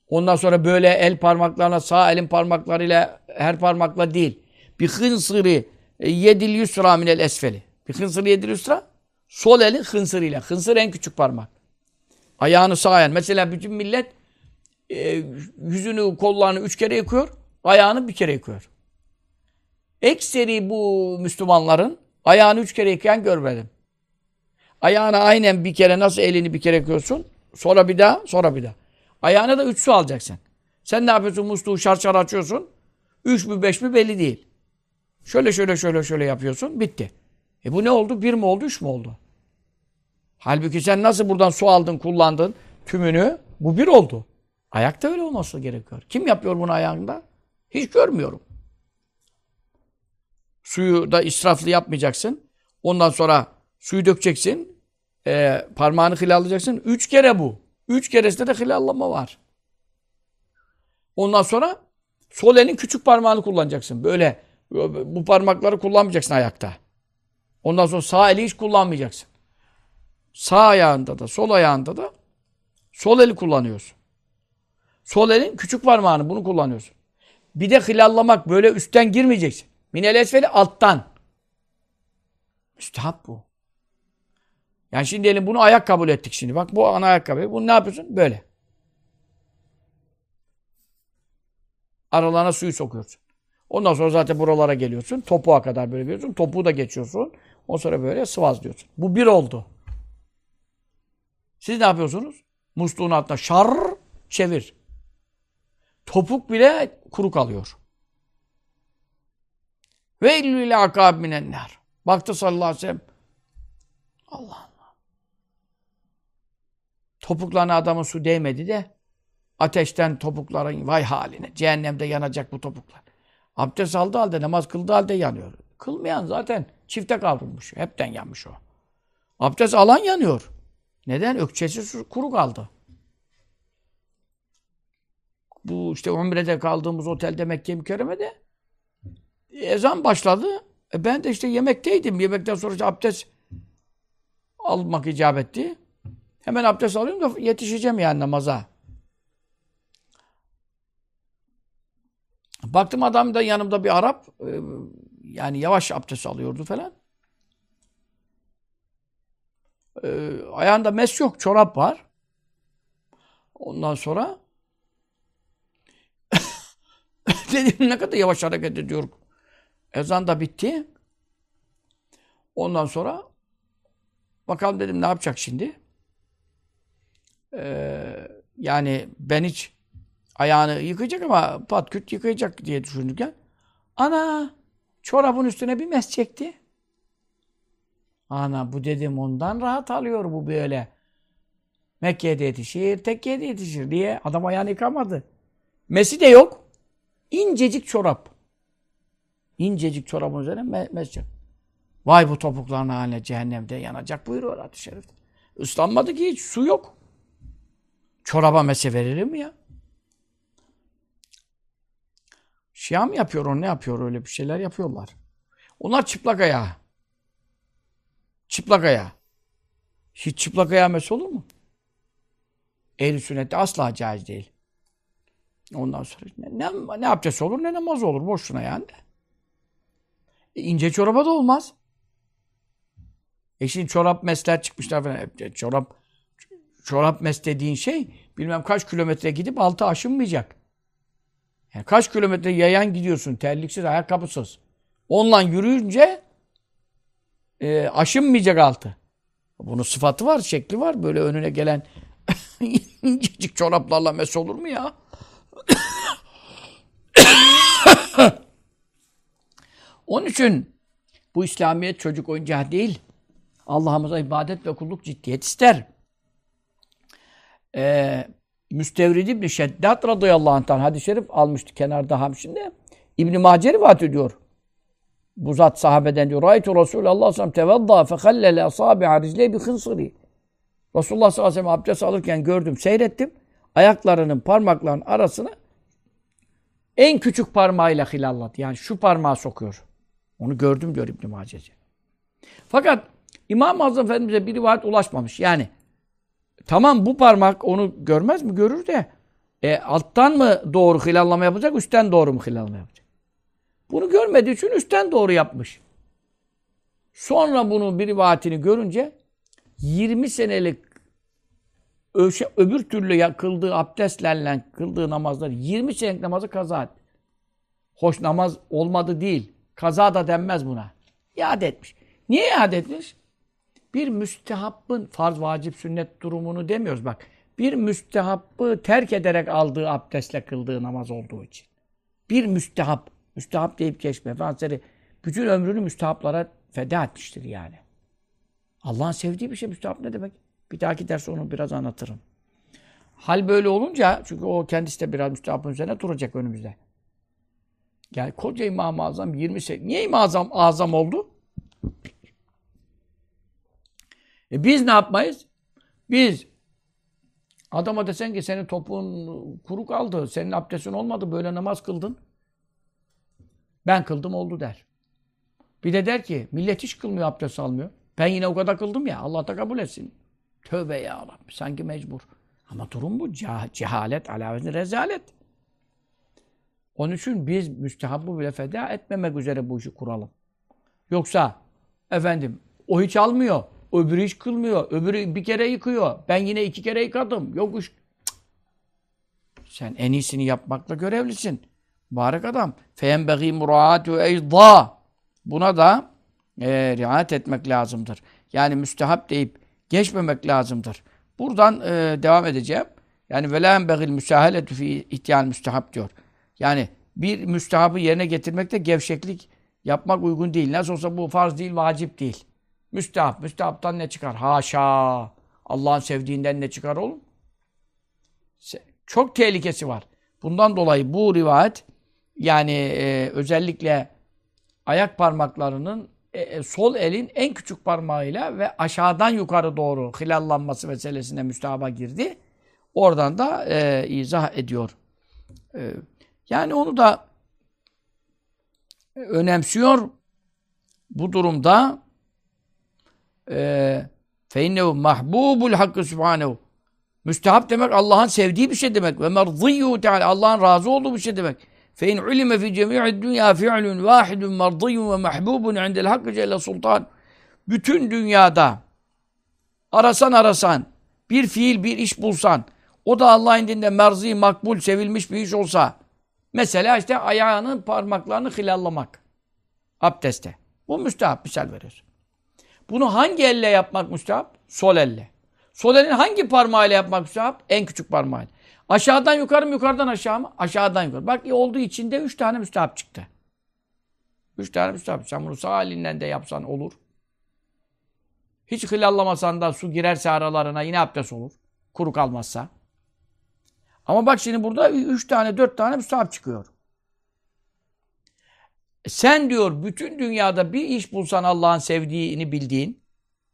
Ondan sonra böyle el parmaklarına sağ elin parmaklarıyla her parmakla değil. Bir hınsırı yedil yusra minel esfeli. Bir hınsırı yedil yusra sol elin hınsırıyla. Hınsır en küçük parmak. Ayağını sağ ayağın. Mesela bütün millet e, yüzünü, kollarını üç kere yıkıyor. Ayağını bir kere yıkıyor. Ekseri bu Müslümanların ayağını üç kere yıkayan görmedim. Ayağını aynen bir kere nasıl elini bir kere yıkıyorsun? Sonra bir daha, sonra bir daha. Ayağına da üç su alacaksın. Sen ne yapıyorsun? Musluğu şarçar açıyorsun. Üç mü beş mi belli değil. Şöyle şöyle şöyle şöyle yapıyorsun. Bitti. E bu ne oldu? Bir mi oldu? Üç mü oldu? Halbuki sen nasıl buradan su aldın, kullandın tümünü? Bu bir oldu. Ayakta öyle olması gerekiyor. Kim yapıyor bunu ayağında? Hiç görmüyorum. Suyu da israflı yapmayacaksın. Ondan sonra suyu dökeceksin. E, parmağını hilalayacaksın. Üç kere bu. Üç keresinde de hilallama var. Ondan sonra sol elin küçük parmağını kullanacaksın. Böyle bu parmakları kullanmayacaksın ayakta. Ondan sonra sağ eli hiç kullanmayacaksın. Sağ ayağında da sol ayağında da sol eli kullanıyorsun. Sol elin küçük parmağını bunu kullanıyorsun. Bir de hilallamak böyle üstten girmeyeceksin. Minel esfeli alttan. Müstehap bu. Yani şimdi diyelim bunu ayak kabul ettik şimdi. Bak bu ana ayakkabı. Bunu ne yapıyorsun? Böyle. Aralarına suyu sokuyorsun. Ondan sonra zaten buralara geliyorsun. Topuğa kadar böyle geliyorsun. Topuğu da geçiyorsun. Ondan sonra böyle sıvazlıyorsun. Bu bir oldu. Siz ne yapıyorsunuz? Musluğun altına şar çevir. Topuk bile kuru kalıyor. Ve illüyle akab minenler. Baktı sallallahu aleyhi ve sellem. Allah Allah. Topuklarına adamın su değmedi de ateşten topukların vay haline. Cehennemde yanacak bu topuklar. Abdest aldı halde, namaz kıldı halde yanıyor. Kılmayan zaten çifte kavrulmuş. Hepten yanmış o. Abdest alan yanıyor. Neden? Ökçesi kuru kaldı. Bu işte Umre'de kaldığımız otelde Mekke mükerremede Ezan başladı. E ben de işte yemekteydim. Yemekten sonra işte abdest almak icap etti. Hemen abdest alayım da yetişeceğim yani namaza. Baktım adam da yanımda bir Arap. e, Yani yavaş abdest alıyordu falan. E, ayağında mes yok, çorap var. Ondan sonra dedim ne kadar yavaş hareket ediyor. Ezan da bitti. Ondan sonra bakalım dedim ne yapacak şimdi? Ee, yani ben hiç ayağını yıkayacak ama pat küt yıkayacak diye düşünürken ana çorabın üstüne bir mes çekti. Ana bu dedim ondan rahat alıyor bu böyle. Mekke'de yetişir, Tekke'de yetişir diye adam ayağını yıkamadı. Mesi de yok. İncecik çorap. İncecik çorabın üzerine me mes çek. Vay bu topukların haline cehennemde yanacak buyuruyor hadis-i şerifte. Islanmadı ki hiç su yok. Çoraba mese verilir mi ya? Şia mı yapıyor onu ne yapıyor öyle bir şeyler yapıyorlar. Onlar çıplak ayağı. Çıplak ayağı. Hiç çıplak ayağı mese olur mu? Ehl-i sünnette asla caiz değil. Ondan sonra ne, ne, ne abdest olur ne namaz olur boşuna yani. E, ince çoraba da olmaz. E şimdi çorap mesler çıkmışlar falan. E, Çorap çorap mes dediğin şey bilmem kaç kilometre gidip altı aşınmayacak. Yani kaç kilometre yayan gidiyorsun terliksiz, ayakkabısız. Onunla yürüyünce e, aşınmayacak altı. Bunun sıfatı var, şekli var. Böyle önüne gelen incecik çoraplarla mes olur mu ya? Onun için bu İslamiyet çocuk oyuncağı değil. Allah'ımıza ibadet ve kulluk ciddiyet ister. Ee, Müstevrid İbni Şeddat radıyallahu anh'tan hadis-i şerif almıştı kenarda hamşinde. İbn-i Mace rivayet ediyor. Bu zat sahabeden diyor. Raytu Resulullah sallallahu tevadda fekallele asabi'a rizle bi hınsırî. Resulullah sallallahu aleyhi ve sellem abdest alırken gördüm, seyrettim. Ayaklarının parmaklarının arasına en küçük parmağıyla hilalladı. Yani şu parmağı sokuyor. Onu gördüm diyor İbn-i. Fakat İmam-ı Azam Efendimiz'e bir rivayet ulaşmamış. Yani tamam bu parmak onu görmez mi? Görür de e, alttan mı doğru hilallama yapacak, üstten doğru mu hilallama yapacak? Bunu görmediği için üstten doğru yapmış. Sonra bunun bir rivayetini görünce 20 senelik öbür türlü ya, kıldığı abdestlerle kıldığı namazları 20 senelik namazı kaza etti. Hoş namaz olmadı değil. Kaza da denmez buna. İade etmiş. Niye iade etmiş? Bir müstehabbın farz, vacip, sünnet durumunu demiyoruz bak. Bir müstehabbı terk ederek aldığı abdestle kıldığı namaz olduğu için. Bir müstehap. Müstehap deyip geçme. Efendimiz bütün ömrünü müstehaplara feda etmiştir yani. Allah'ın sevdiği bir şey müstehap ne demek? Bir dahaki ders onu biraz anlatırım. Hal böyle olunca, çünkü o kendisi de biraz müstehapın üzerine duracak önümüzde. Yani koca İmam-ı Azam 20 sene. Niye İmam-ı Azam, Azam oldu? E biz ne yapmayız? Biz adama desen ki senin topuğun kuru kaldı, senin abdestin olmadı, böyle namaz kıldın. Ben kıldım oldu der. Bir de der ki millet hiç kılmıyor, abdest almıyor. Ben yine o kadar kıldım ya, Allah da kabul etsin. Tövbe ya Rabbi, sanki mecbur. Ama durum bu. Cehalet, alavetli rezalet. Onun için biz müstehabbu bile feda etmemek üzere bu işi kuralım. Yoksa efendim o hiç almıyor, öbürü hiç kılmıyor, öbürü bir kere yıkıyor. Ben yine iki kere yıkadım. Yok iş. Sen en iyisini yapmakla görevlisin. Mübarek adam. فَيَنْبَغِي مُرَعَاتُ eyda. Buna da e, riayet etmek lazımdır. Yani müstehap deyip geçmemek lazımdır. Buradan e, devam edeceğim. Yani وَلَا يَنْبَغِي الْمُسَاهَلَةُ فِي اِhtiyal müstehap diyor. Yani bir müstehabı yerine getirmekte gevşeklik yapmak uygun değil. Nasıl olsa bu farz değil, vacip değil. Müstehap. Müstehaptan ne çıkar? Haşa. Allah'ın sevdiğinden ne çıkar oğlum? Çok tehlikesi var. Bundan dolayı bu rivayet yani e, özellikle ayak parmaklarının e, e, sol elin en küçük parmağıyla ve aşağıdan yukarı doğru hilallanması meselesine müstahaba girdi. Oradan da e, izah ediyor. E, yani onu da önemsiyor. Bu durumda feinnehu mahbubul hakkı subhanehu Müstehap demek Allah'ın sevdiği bir şey demek. Ve merdiyyu teala Allah'ın razı olduğu bir şey demek. Fe in ulime fi cemi'id dünya fi'lun vahidun merdiyyun ve mahbubun indel hakkı celle sultan. Bütün dünyada arasan arasan bir fiil bir iş bulsan o da Allah'ın indinde merzi, makbul, sevilmiş bir iş olsa mesela işte ayağının parmaklarını hilallamak abdeste. Bu müstehap misal veriyoruz. Bunu hangi elle yapmak müstehap? Sol elle. Sol elin hangi parmağıyla yapmak müstehap? En küçük parmağıyla. Aşağıdan yukarı mı yukarıdan aşağı mı? Aşağıdan yukarı. Bak olduğu içinde üç tane müstehap çıktı. Üç tane müstehap. Sen bunu sağ elinden de yapsan olur. Hiç hilallamasan da su girerse aralarına yine abdest olur. Kuru kalmazsa. Ama bak şimdi burada üç tane, dört tane müstahap çıkıyor. Sen diyor bütün dünyada bir iş bulsan Allah'ın sevdiğini bildiğin,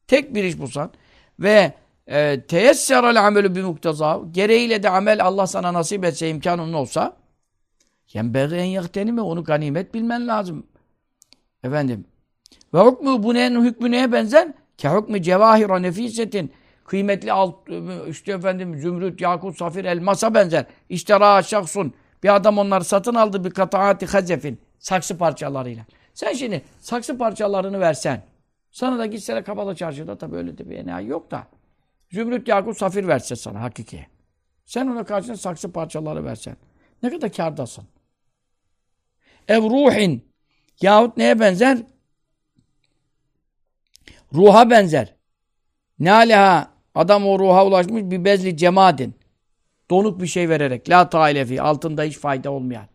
tek bir iş bulsan ve e, teyesserel amelü bir muktaza gereğiyle de amel Allah sana nasip etse imkanın olsa yenbeği en yahteni mi onu ganimet bilmen lazım. Efendim ve hükmü bu neyin hükmü neye benzer? Ke hükmü cevahira nefisetin kıymetli alt, işte efendim zümrüt, yakut, safir, elmasa benzer. İştera şahsun. Bir adam onları satın aldı bir kataati hazefin. Saksı parçalarıyla. Sen şimdi saksı parçalarını versen, sana da gitsene kapalı çarşıda tabii öyle de bir enayi yok da. Zümrüt, yakut, safir verse sana hakiki. Sen ona karşına saksı parçaları versen. Ne kadar kârdasın. Ev ruhin. Yahut neye benzer? Ruha benzer. Ne aleha adam o ruha ulaşmış bir bezli cemadin. Donuk bir şey vererek. La tailefi. Altında hiç fayda olmayan.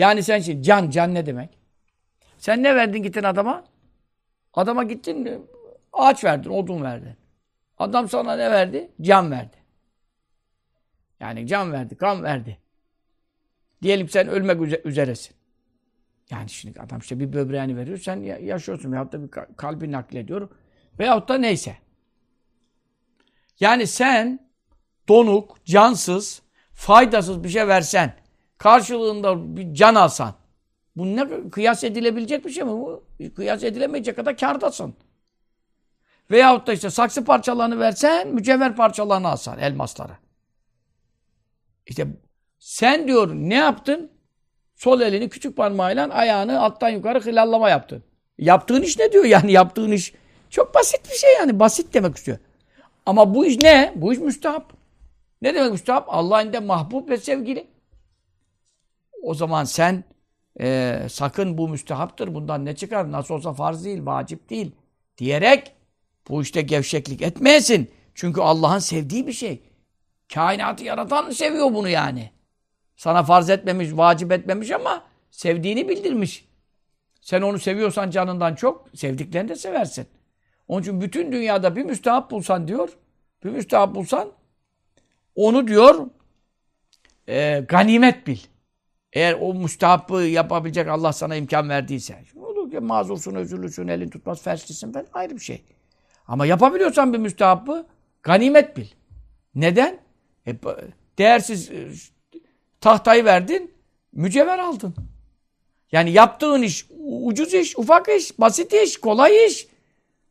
Yani sen şimdi can, can ne demek? Sen ne verdin gittin adama? Adama gittin ağaç verdin, odun verdin. Adam sana ne verdi? Can verdi. Yani can verdi, kan verdi. Diyelim sen ölmek üzeresin. Yani şimdi adam işte bir böbreğini veriyor, sen yaşıyorsun veyahut da bir kalbi naklediyor veyahut da neyse. Yani sen donuk, cansız, faydasız bir şey versen, karşılığında bir can alsan, bu ne kıyas edilebilecek bir şey mi bu? Kıyas edilemeyecek kadar kârdasın. Veyahut da işte saksı parçalarını versen, mücevher parçalarını alsan, elmasları. İşte sen diyor ne yaptın? Sol elini küçük parmağıyla ayağını alttan yukarı hilallama yaptın. Yaptığın iş ne diyor yani yaptığın iş? Çok basit bir şey yani. Basit demek istiyor. Ama bu iş ne? Bu iş müstahap. Ne demek müstahap? Allah'ın de mahbub ve sevgili. O zaman sen e, sakın bu müstehaptır, bundan ne çıkar? Nasıl olsa farz değil, vacip değil diyerek bu işte gevşeklik etmeyesin. Çünkü Allah'ın sevdiği bir şey. Kainatı yaratan seviyor bunu yani. Sana farz etmemiş, vacip etmemiş ama sevdiğini bildirmiş. Sen onu seviyorsan canından çok, sevdiklerini de seversin. Onun için bütün dünyada bir müstahap bulsan diyor, bir müstahap bulsan onu diyor e, ganimet bil. Eğer o müstahabı yapabilecek Allah sana imkan verdiyse. Olur ki mazursun, özürlüsün, elin tutmaz, felçlisin falan ayrı bir şey. Ama yapabiliyorsan bir müstahabı ganimet bil. Neden? E, değersiz e, tahtayı verdin, mücevher aldın. Yani yaptığın iş ucuz iş, ufak iş, basit iş, kolay iş.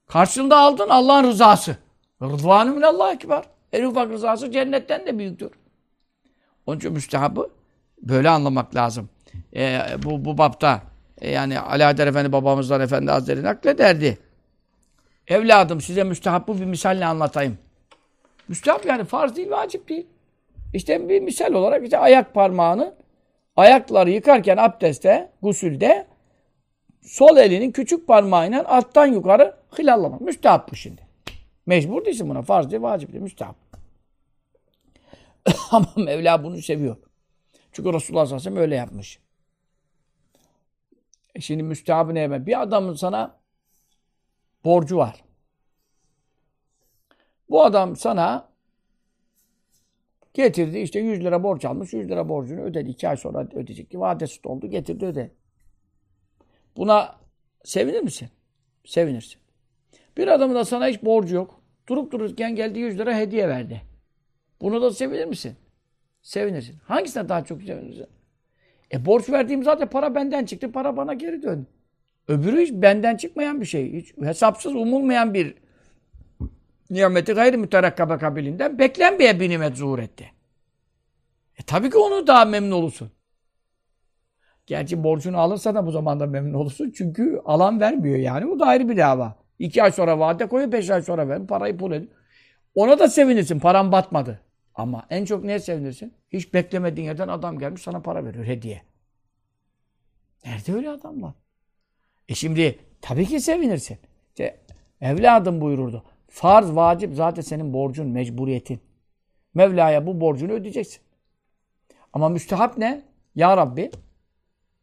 Karşılığında aldın Allah'ın rızası. Rıdvanı minallah ekber. En ufak rızası cennetten de büyüktür. Onun için müstehabı böyle anlamak lazım. E, bu, bu bapta e, yani Adar Efendi babamızdan Efendi Hazretleri naklederdi. Evladım size müstehabı bir misalle anlatayım. Müstehap yani farz değil, vacip değil. İşte bir misal olarak işte ayak parmağını ayakları yıkarken abdestte, gusülde sol elinin küçük parmağıyla alttan yukarı hilallamak. Müstehap bu şimdi. Mecbur değilsin buna. Farz değil, vacip değil. Müstehap. Ama Mevla bunu seviyor. Çünkü Resulullah sallallahu aleyhi öyle yapmış. E şimdi müstehabı ne Bir adamın sana borcu var. Bu adam sana getirdi işte 100 lira borç almış. 100 lira borcunu ödedi. 2 ay sonra ödeyecek. Vadesi doldu. Getirdi öde. Buna sevinir misin? Sevinirsin. Bir adamın da sana hiç borcu yok. Durup dururken geldi 100 lira hediye verdi. Buna da sevinir misin? Sevinirsin. Hangisine daha çok sevinirsin? E borç verdiğim zaten para benden çıktı. Para bana geri döndü. Öbürü hiç benden çıkmayan bir şey. Hiç hesapsız umulmayan bir nimeti gayri müterakkabe kabilinden beklenmeyen bir nimet zuhur etti. E tabii ki onu daha memnun olursun. Gerçi borcunu alırsa da bu zamanda memnun olursun. Çünkü alan vermiyor yani. Bu da ayrı bir dava. İki ay sonra vade koyuyor, beş ay sonra ver. Parayı pul ediyor. Ona da sevinirsin. Param batmadı. Ama en çok neye sevinirsin? Hiç beklemediğin yerden adam gelmiş sana para veriyor hediye. Nerede öyle adamlar? E şimdi tabii ki sevinirsin. İşte evladım buyururdu. Farz, vacip zaten senin borcun, mecburiyetin. Mevla'ya bu borcunu ödeyeceksin. Ama müstehap ne? Ya Rabbi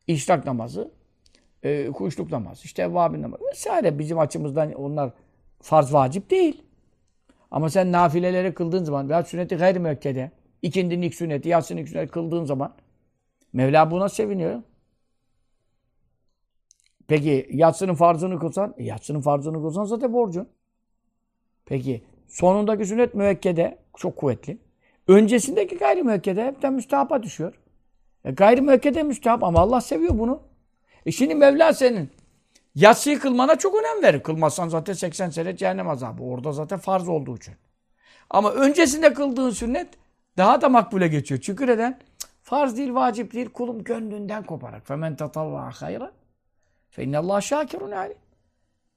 işrak namazı, e, kuşluk namazı, işte evvabin namazı vesaire. Bizim açımızdan onlar farz vacip değil. Ama sen nafileleri kıldığın zaman veya sünneti gayri müekkede, ikindinin ilk sünneti, yatsının ilk sünneti kıldığın zaman Mevla buna seviniyor. Peki yatsının farzını kılsan, e, yatsının farzını kılsan zaten borcun. Peki sonundaki sünnet müekkede çok kuvvetli. Öncesindeki gayri müekkede hepten müstehapa düşüyor. E, gayri müekkede müstehap ama Allah seviyor bunu. E şimdi Mevla senin yatsıyı kılmana çok önem verir. Kılmazsan zaten 80 sene cehennem azabı. Orada zaten farz olduğu için. Ama öncesinde kıldığın sünnet daha da makbule geçiyor. Çünkü neden? Farz değil, vacip değil. Kulum gönlünden koparak. Femen tatavva hayra. Fe innallah şakirun alim.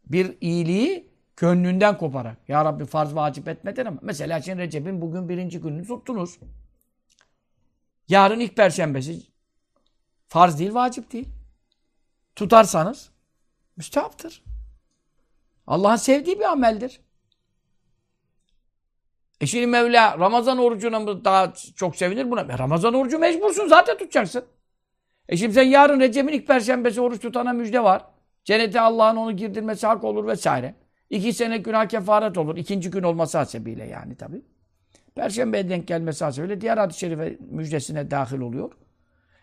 Bir iyiliği gönlünden koparak. Ya Rabbi farz vacip etmeden ama. Mesela şimdi Recep'in bugün birinci gününü tuttunuz. Yarın ilk perşembesi farz değil, vacip değil. Tutarsanız müstehaptır. Allah'ın sevdiği bir ameldir. E şimdi Mevla Ramazan orucuna mı daha çok sevinir buna? E Ramazan orucu mecbursun zaten tutacaksın. E şimdi sen yarın Recep'in ilk perşembesi oruç tutana müjde var. Cennete Allah'ın onu girdirmesi hak olur vesaire. İki sene günah kefaret olur. İkinci gün olması hasebiyle yani tabi. Perşembeye denk gelmesi hasebiyle diğer hadis-i şerife müjdesine dahil oluyor.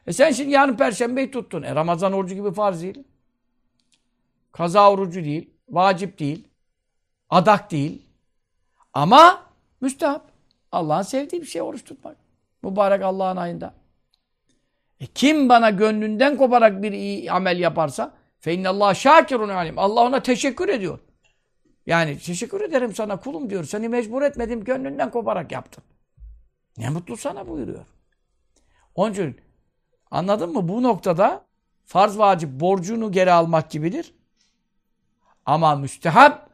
E sen şimdi yarın perşembeyi tuttun. E Ramazan orucu gibi farz değil. Kaza orucu değil. Vacip değil. Adak değil. Ama müstehap. Allah'ın sevdiği bir şey oruç tutmak. Mübarek Allah'ın ayında. E kim bana gönlünden koparak bir iyi amel yaparsa fe innallah şakirun alim. Allah ona teşekkür ediyor. Yani teşekkür ederim sana kulum diyor. Seni mecbur etmedim gönlünden koparak yaptım. Ne mutlu sana buyuruyor. Onun için anladın mı? Bu noktada farz vacip borcunu geri almak gibidir. Ama müstehap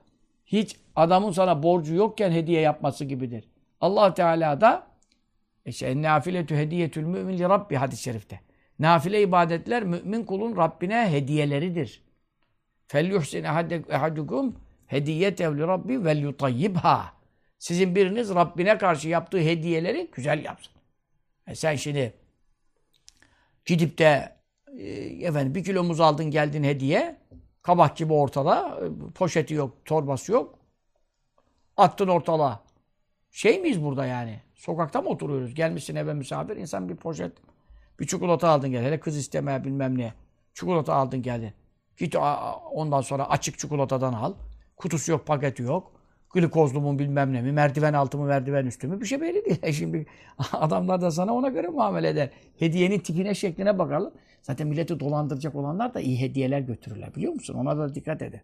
hiç adamın sana borcu yokken hediye yapması gibidir. Allah Teala da işte nafiletü hediyetül mümin li rabbi hadis-i şerifte. Nafile ibadetler mümin kulun Rabbine hediyeleridir. Fel yuhsin ehadukum hediyet evli rabbi vel yutayyibha. Sizin biriniz Rabbine karşı yaptığı hediyeleri güzel yapsın. E sen şimdi gidip de e, efendim bir kilo muz aldın geldin hediye kabak gibi ortada poşeti yok torbası yok attın ortalığa. Şey miyiz burada yani? Sokakta mı oturuyoruz? Gelmişsin eve misafir. insan bir poşet, bir çikolata aldın gel. Hele kız istemeye bilmem ne. Çikolata aldın geldin. Git ondan sonra açık çikolatadan al. Kutusu yok, paketi yok. Glikozlu mu bilmem ne mi, merdiven altı mı, merdiven üstü mü bir şey belli değil. Şimdi adamlar da sana ona göre muamele eder. Hediyenin tipine, şekline bakarlar. Zaten milleti dolandıracak olanlar da iyi hediyeler götürürler biliyor musun? Ona da dikkat edin.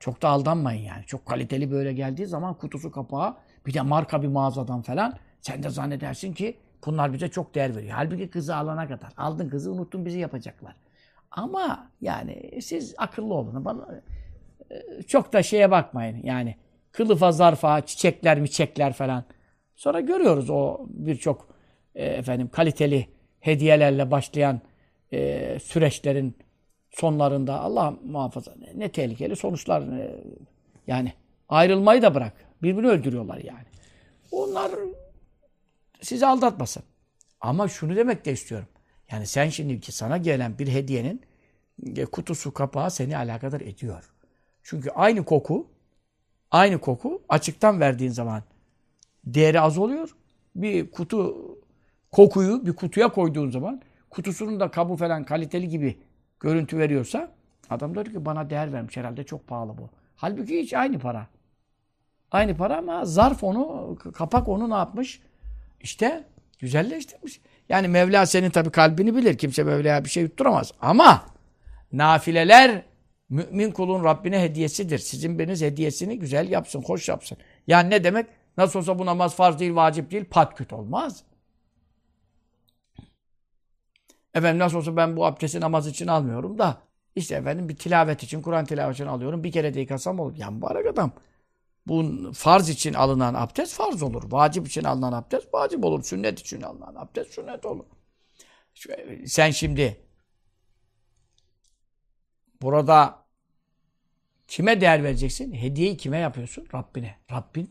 Çok da aldanmayın yani. Çok kaliteli böyle geldiği zaman kutusu kapağı bir de marka bir mağazadan falan sen de zannedersin ki bunlar bize çok değer veriyor. Halbuki kızı alana kadar. Aldın kızı unuttun bizi yapacaklar. Ama yani siz akıllı olun. Bana, e, çok da şeye bakmayın yani. Kılıfa zarfa, çiçekler miçekler falan. Sonra görüyoruz o birçok e, efendim kaliteli hediyelerle başlayan e, süreçlerin sonlarında Allah muhafaza ne, ne tehlikeli sonuçlar e, yani ayrılmayı da bırak. Birbirini öldürüyorlar yani. Onlar sizi aldatmasın. Ama şunu demek de istiyorum. Yani sen şimdi ki sana gelen bir hediyenin e, kutusu kapağı seni alakadar ediyor. Çünkü aynı koku aynı koku açıktan verdiğin zaman değeri az oluyor. Bir kutu kokuyu bir kutuya koyduğun zaman kutusunun da kabı falan kaliteli gibi görüntü veriyorsa adam diyor ki bana değer vermiş herhalde çok pahalı bu. Halbuki hiç aynı para. Aynı para ama zarf onu, kapak onu ne yapmış? İşte Güzelleştirmiş. Yani Mevla senin tabii kalbini bilir. Kimse Mevla'ya bir şey yutturamaz. Ama nafileler mümin kulun Rabbine hediyesidir. Sizin biriniz hediyesini güzel yapsın, hoş yapsın. Yani ne demek? Nasıl olsa bu namaz farz değil, vacip değil, patküt olmaz. Efendim nasıl olsa ben bu abdesti namaz için almıyorum da işte efendim bir tilavet için, Kur'an tilaveti için alıyorum. Bir kere de yıkasam olur. Ya mübarek adam. Bu farz için alınan abdest farz olur. Vacip için alınan abdest vacip olur. Sünnet için alınan abdest sünnet olur. Sen şimdi burada kime değer vereceksin? Hediyeyi kime yapıyorsun? Rabbine. Rabbin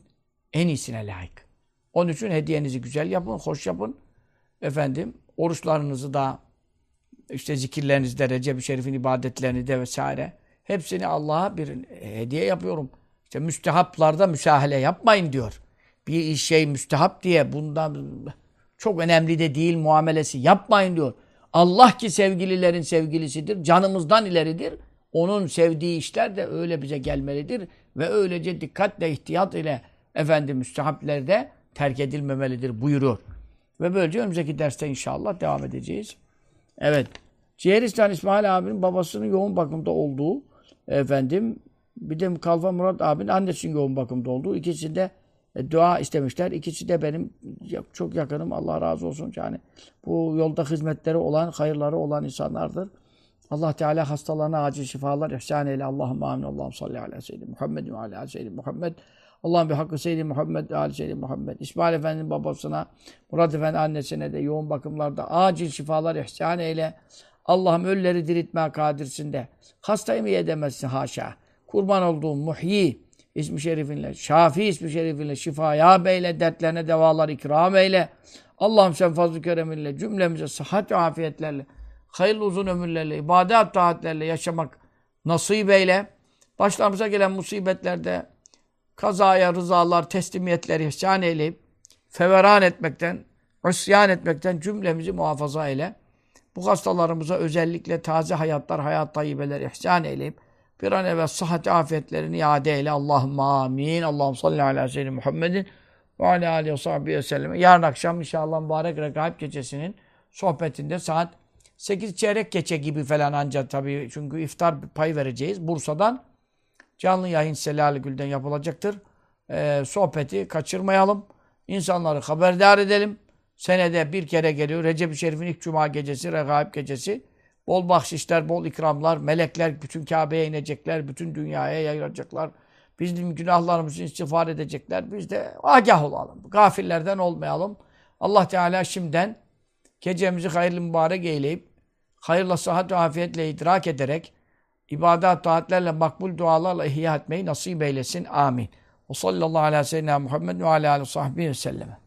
en iyisine layık. Onun için hediyenizi güzel yapın, hoş yapın. Efendim, oruçlarınızı da işte zikirlerinizde, Recep-i Şerif'in ibadetlerini de vesaire. Hepsini Allah'a bir hediye yapıyorum. İşte müstehaplarda müsahale yapmayın diyor. Bir şey müstehap diye bundan çok önemli de değil muamelesi yapmayın diyor. Allah ki sevgililerin sevgilisidir, canımızdan ileridir. Onun sevdiği işler de öyle bize gelmelidir ve öylece dikkatle, ihtiyat ile efendim müstehaplerde terk edilmemelidir buyuruyor. Ve böylece önümüzdeki derste inşallah devam edeceğiz. Evet. Ciğeristan İsmail abinin babasının yoğun bakımda olduğu efendim bir de Kalfa Murat abinin annesinin yoğun bakımda olduğu ikisinde e, dua istemişler. İkisi de benim çok yakınım. Allah razı olsun. Yani bu yolda hizmetleri olan, hayırları olan insanlardır. Allah Teala hastalarına acil şifalar ihsan eyle. Allahümme amin. Allah'ım salli ala seyyidina Muhammed ve ala seyyidina Muhammed. Allah'ım bir hakkı seyyidina Muhammed ala seyyidina Muhammed. İsmail Efendi'nin babasına, Murat Efendi annesine de yoğun bakımlarda acil şifalar ihsan eyle. Allah'ım ölüleri diriltmeye kadirsin de. Hastayı mı edemezsin haşa. Kurban olduğum muhyi ismi şerifinle, şafi ismi şerifinle şifa ya beyle, dertlerine devalar ikram eyle. Allah'ım sen fazl-ı kereminle cümlemize sıhhat ve afiyetlerle, hayırlı uzun ömürlerle, ibadet taatlerle yaşamak nasip eyle. Başlarımıza gelen musibetlerde kazaya, rızalar, teslimiyetleri ihsan eyleyip feveran etmekten, isyan etmekten cümlemizi muhafaza eyle. Bu hastalarımıza özellikle taze hayatlar, hayat tayyibeler ihsan eyleyip bir an evvel sıhhat afiyetlerini iade eyle. Allahümme amin. Allah'ım salli ala seyyidina Muhammedin ve ala aleyhi ve sahbihi ve sellem. Yarın akşam inşallah mübarek regaib gecesinin sohbetinde saat 8 çeyrek geçe gibi falan ancak tabii çünkü iftar payı vereceğiz. Bursa'dan canlı yayın Selal Gül'den yapılacaktır. Ee, sohbeti kaçırmayalım. İnsanları haberdar edelim. Senede bir kere geliyor. Recep-i Şerif'in ilk cuma gecesi, regaib gecesi. Bol bahşişler, bol ikramlar, melekler bütün Kabe'ye inecekler, bütün dünyaya yayılacaklar. Bizim günahlarımızı istiğfar edecekler. Biz de agah olalım. Gafillerden olmayalım. Allah Teala şimdiden gecemizi hayırlı mübarek eyleyip, hayırla sıhhat ve afiyetle idrak ederek, ibadet, taatlerle, makbul dualarla ihya etmeyi nasip eylesin. Amin. Ve sallallahu aleyhi ve sellem Muhammed ve aleyhi ve sahbihi ve selleme.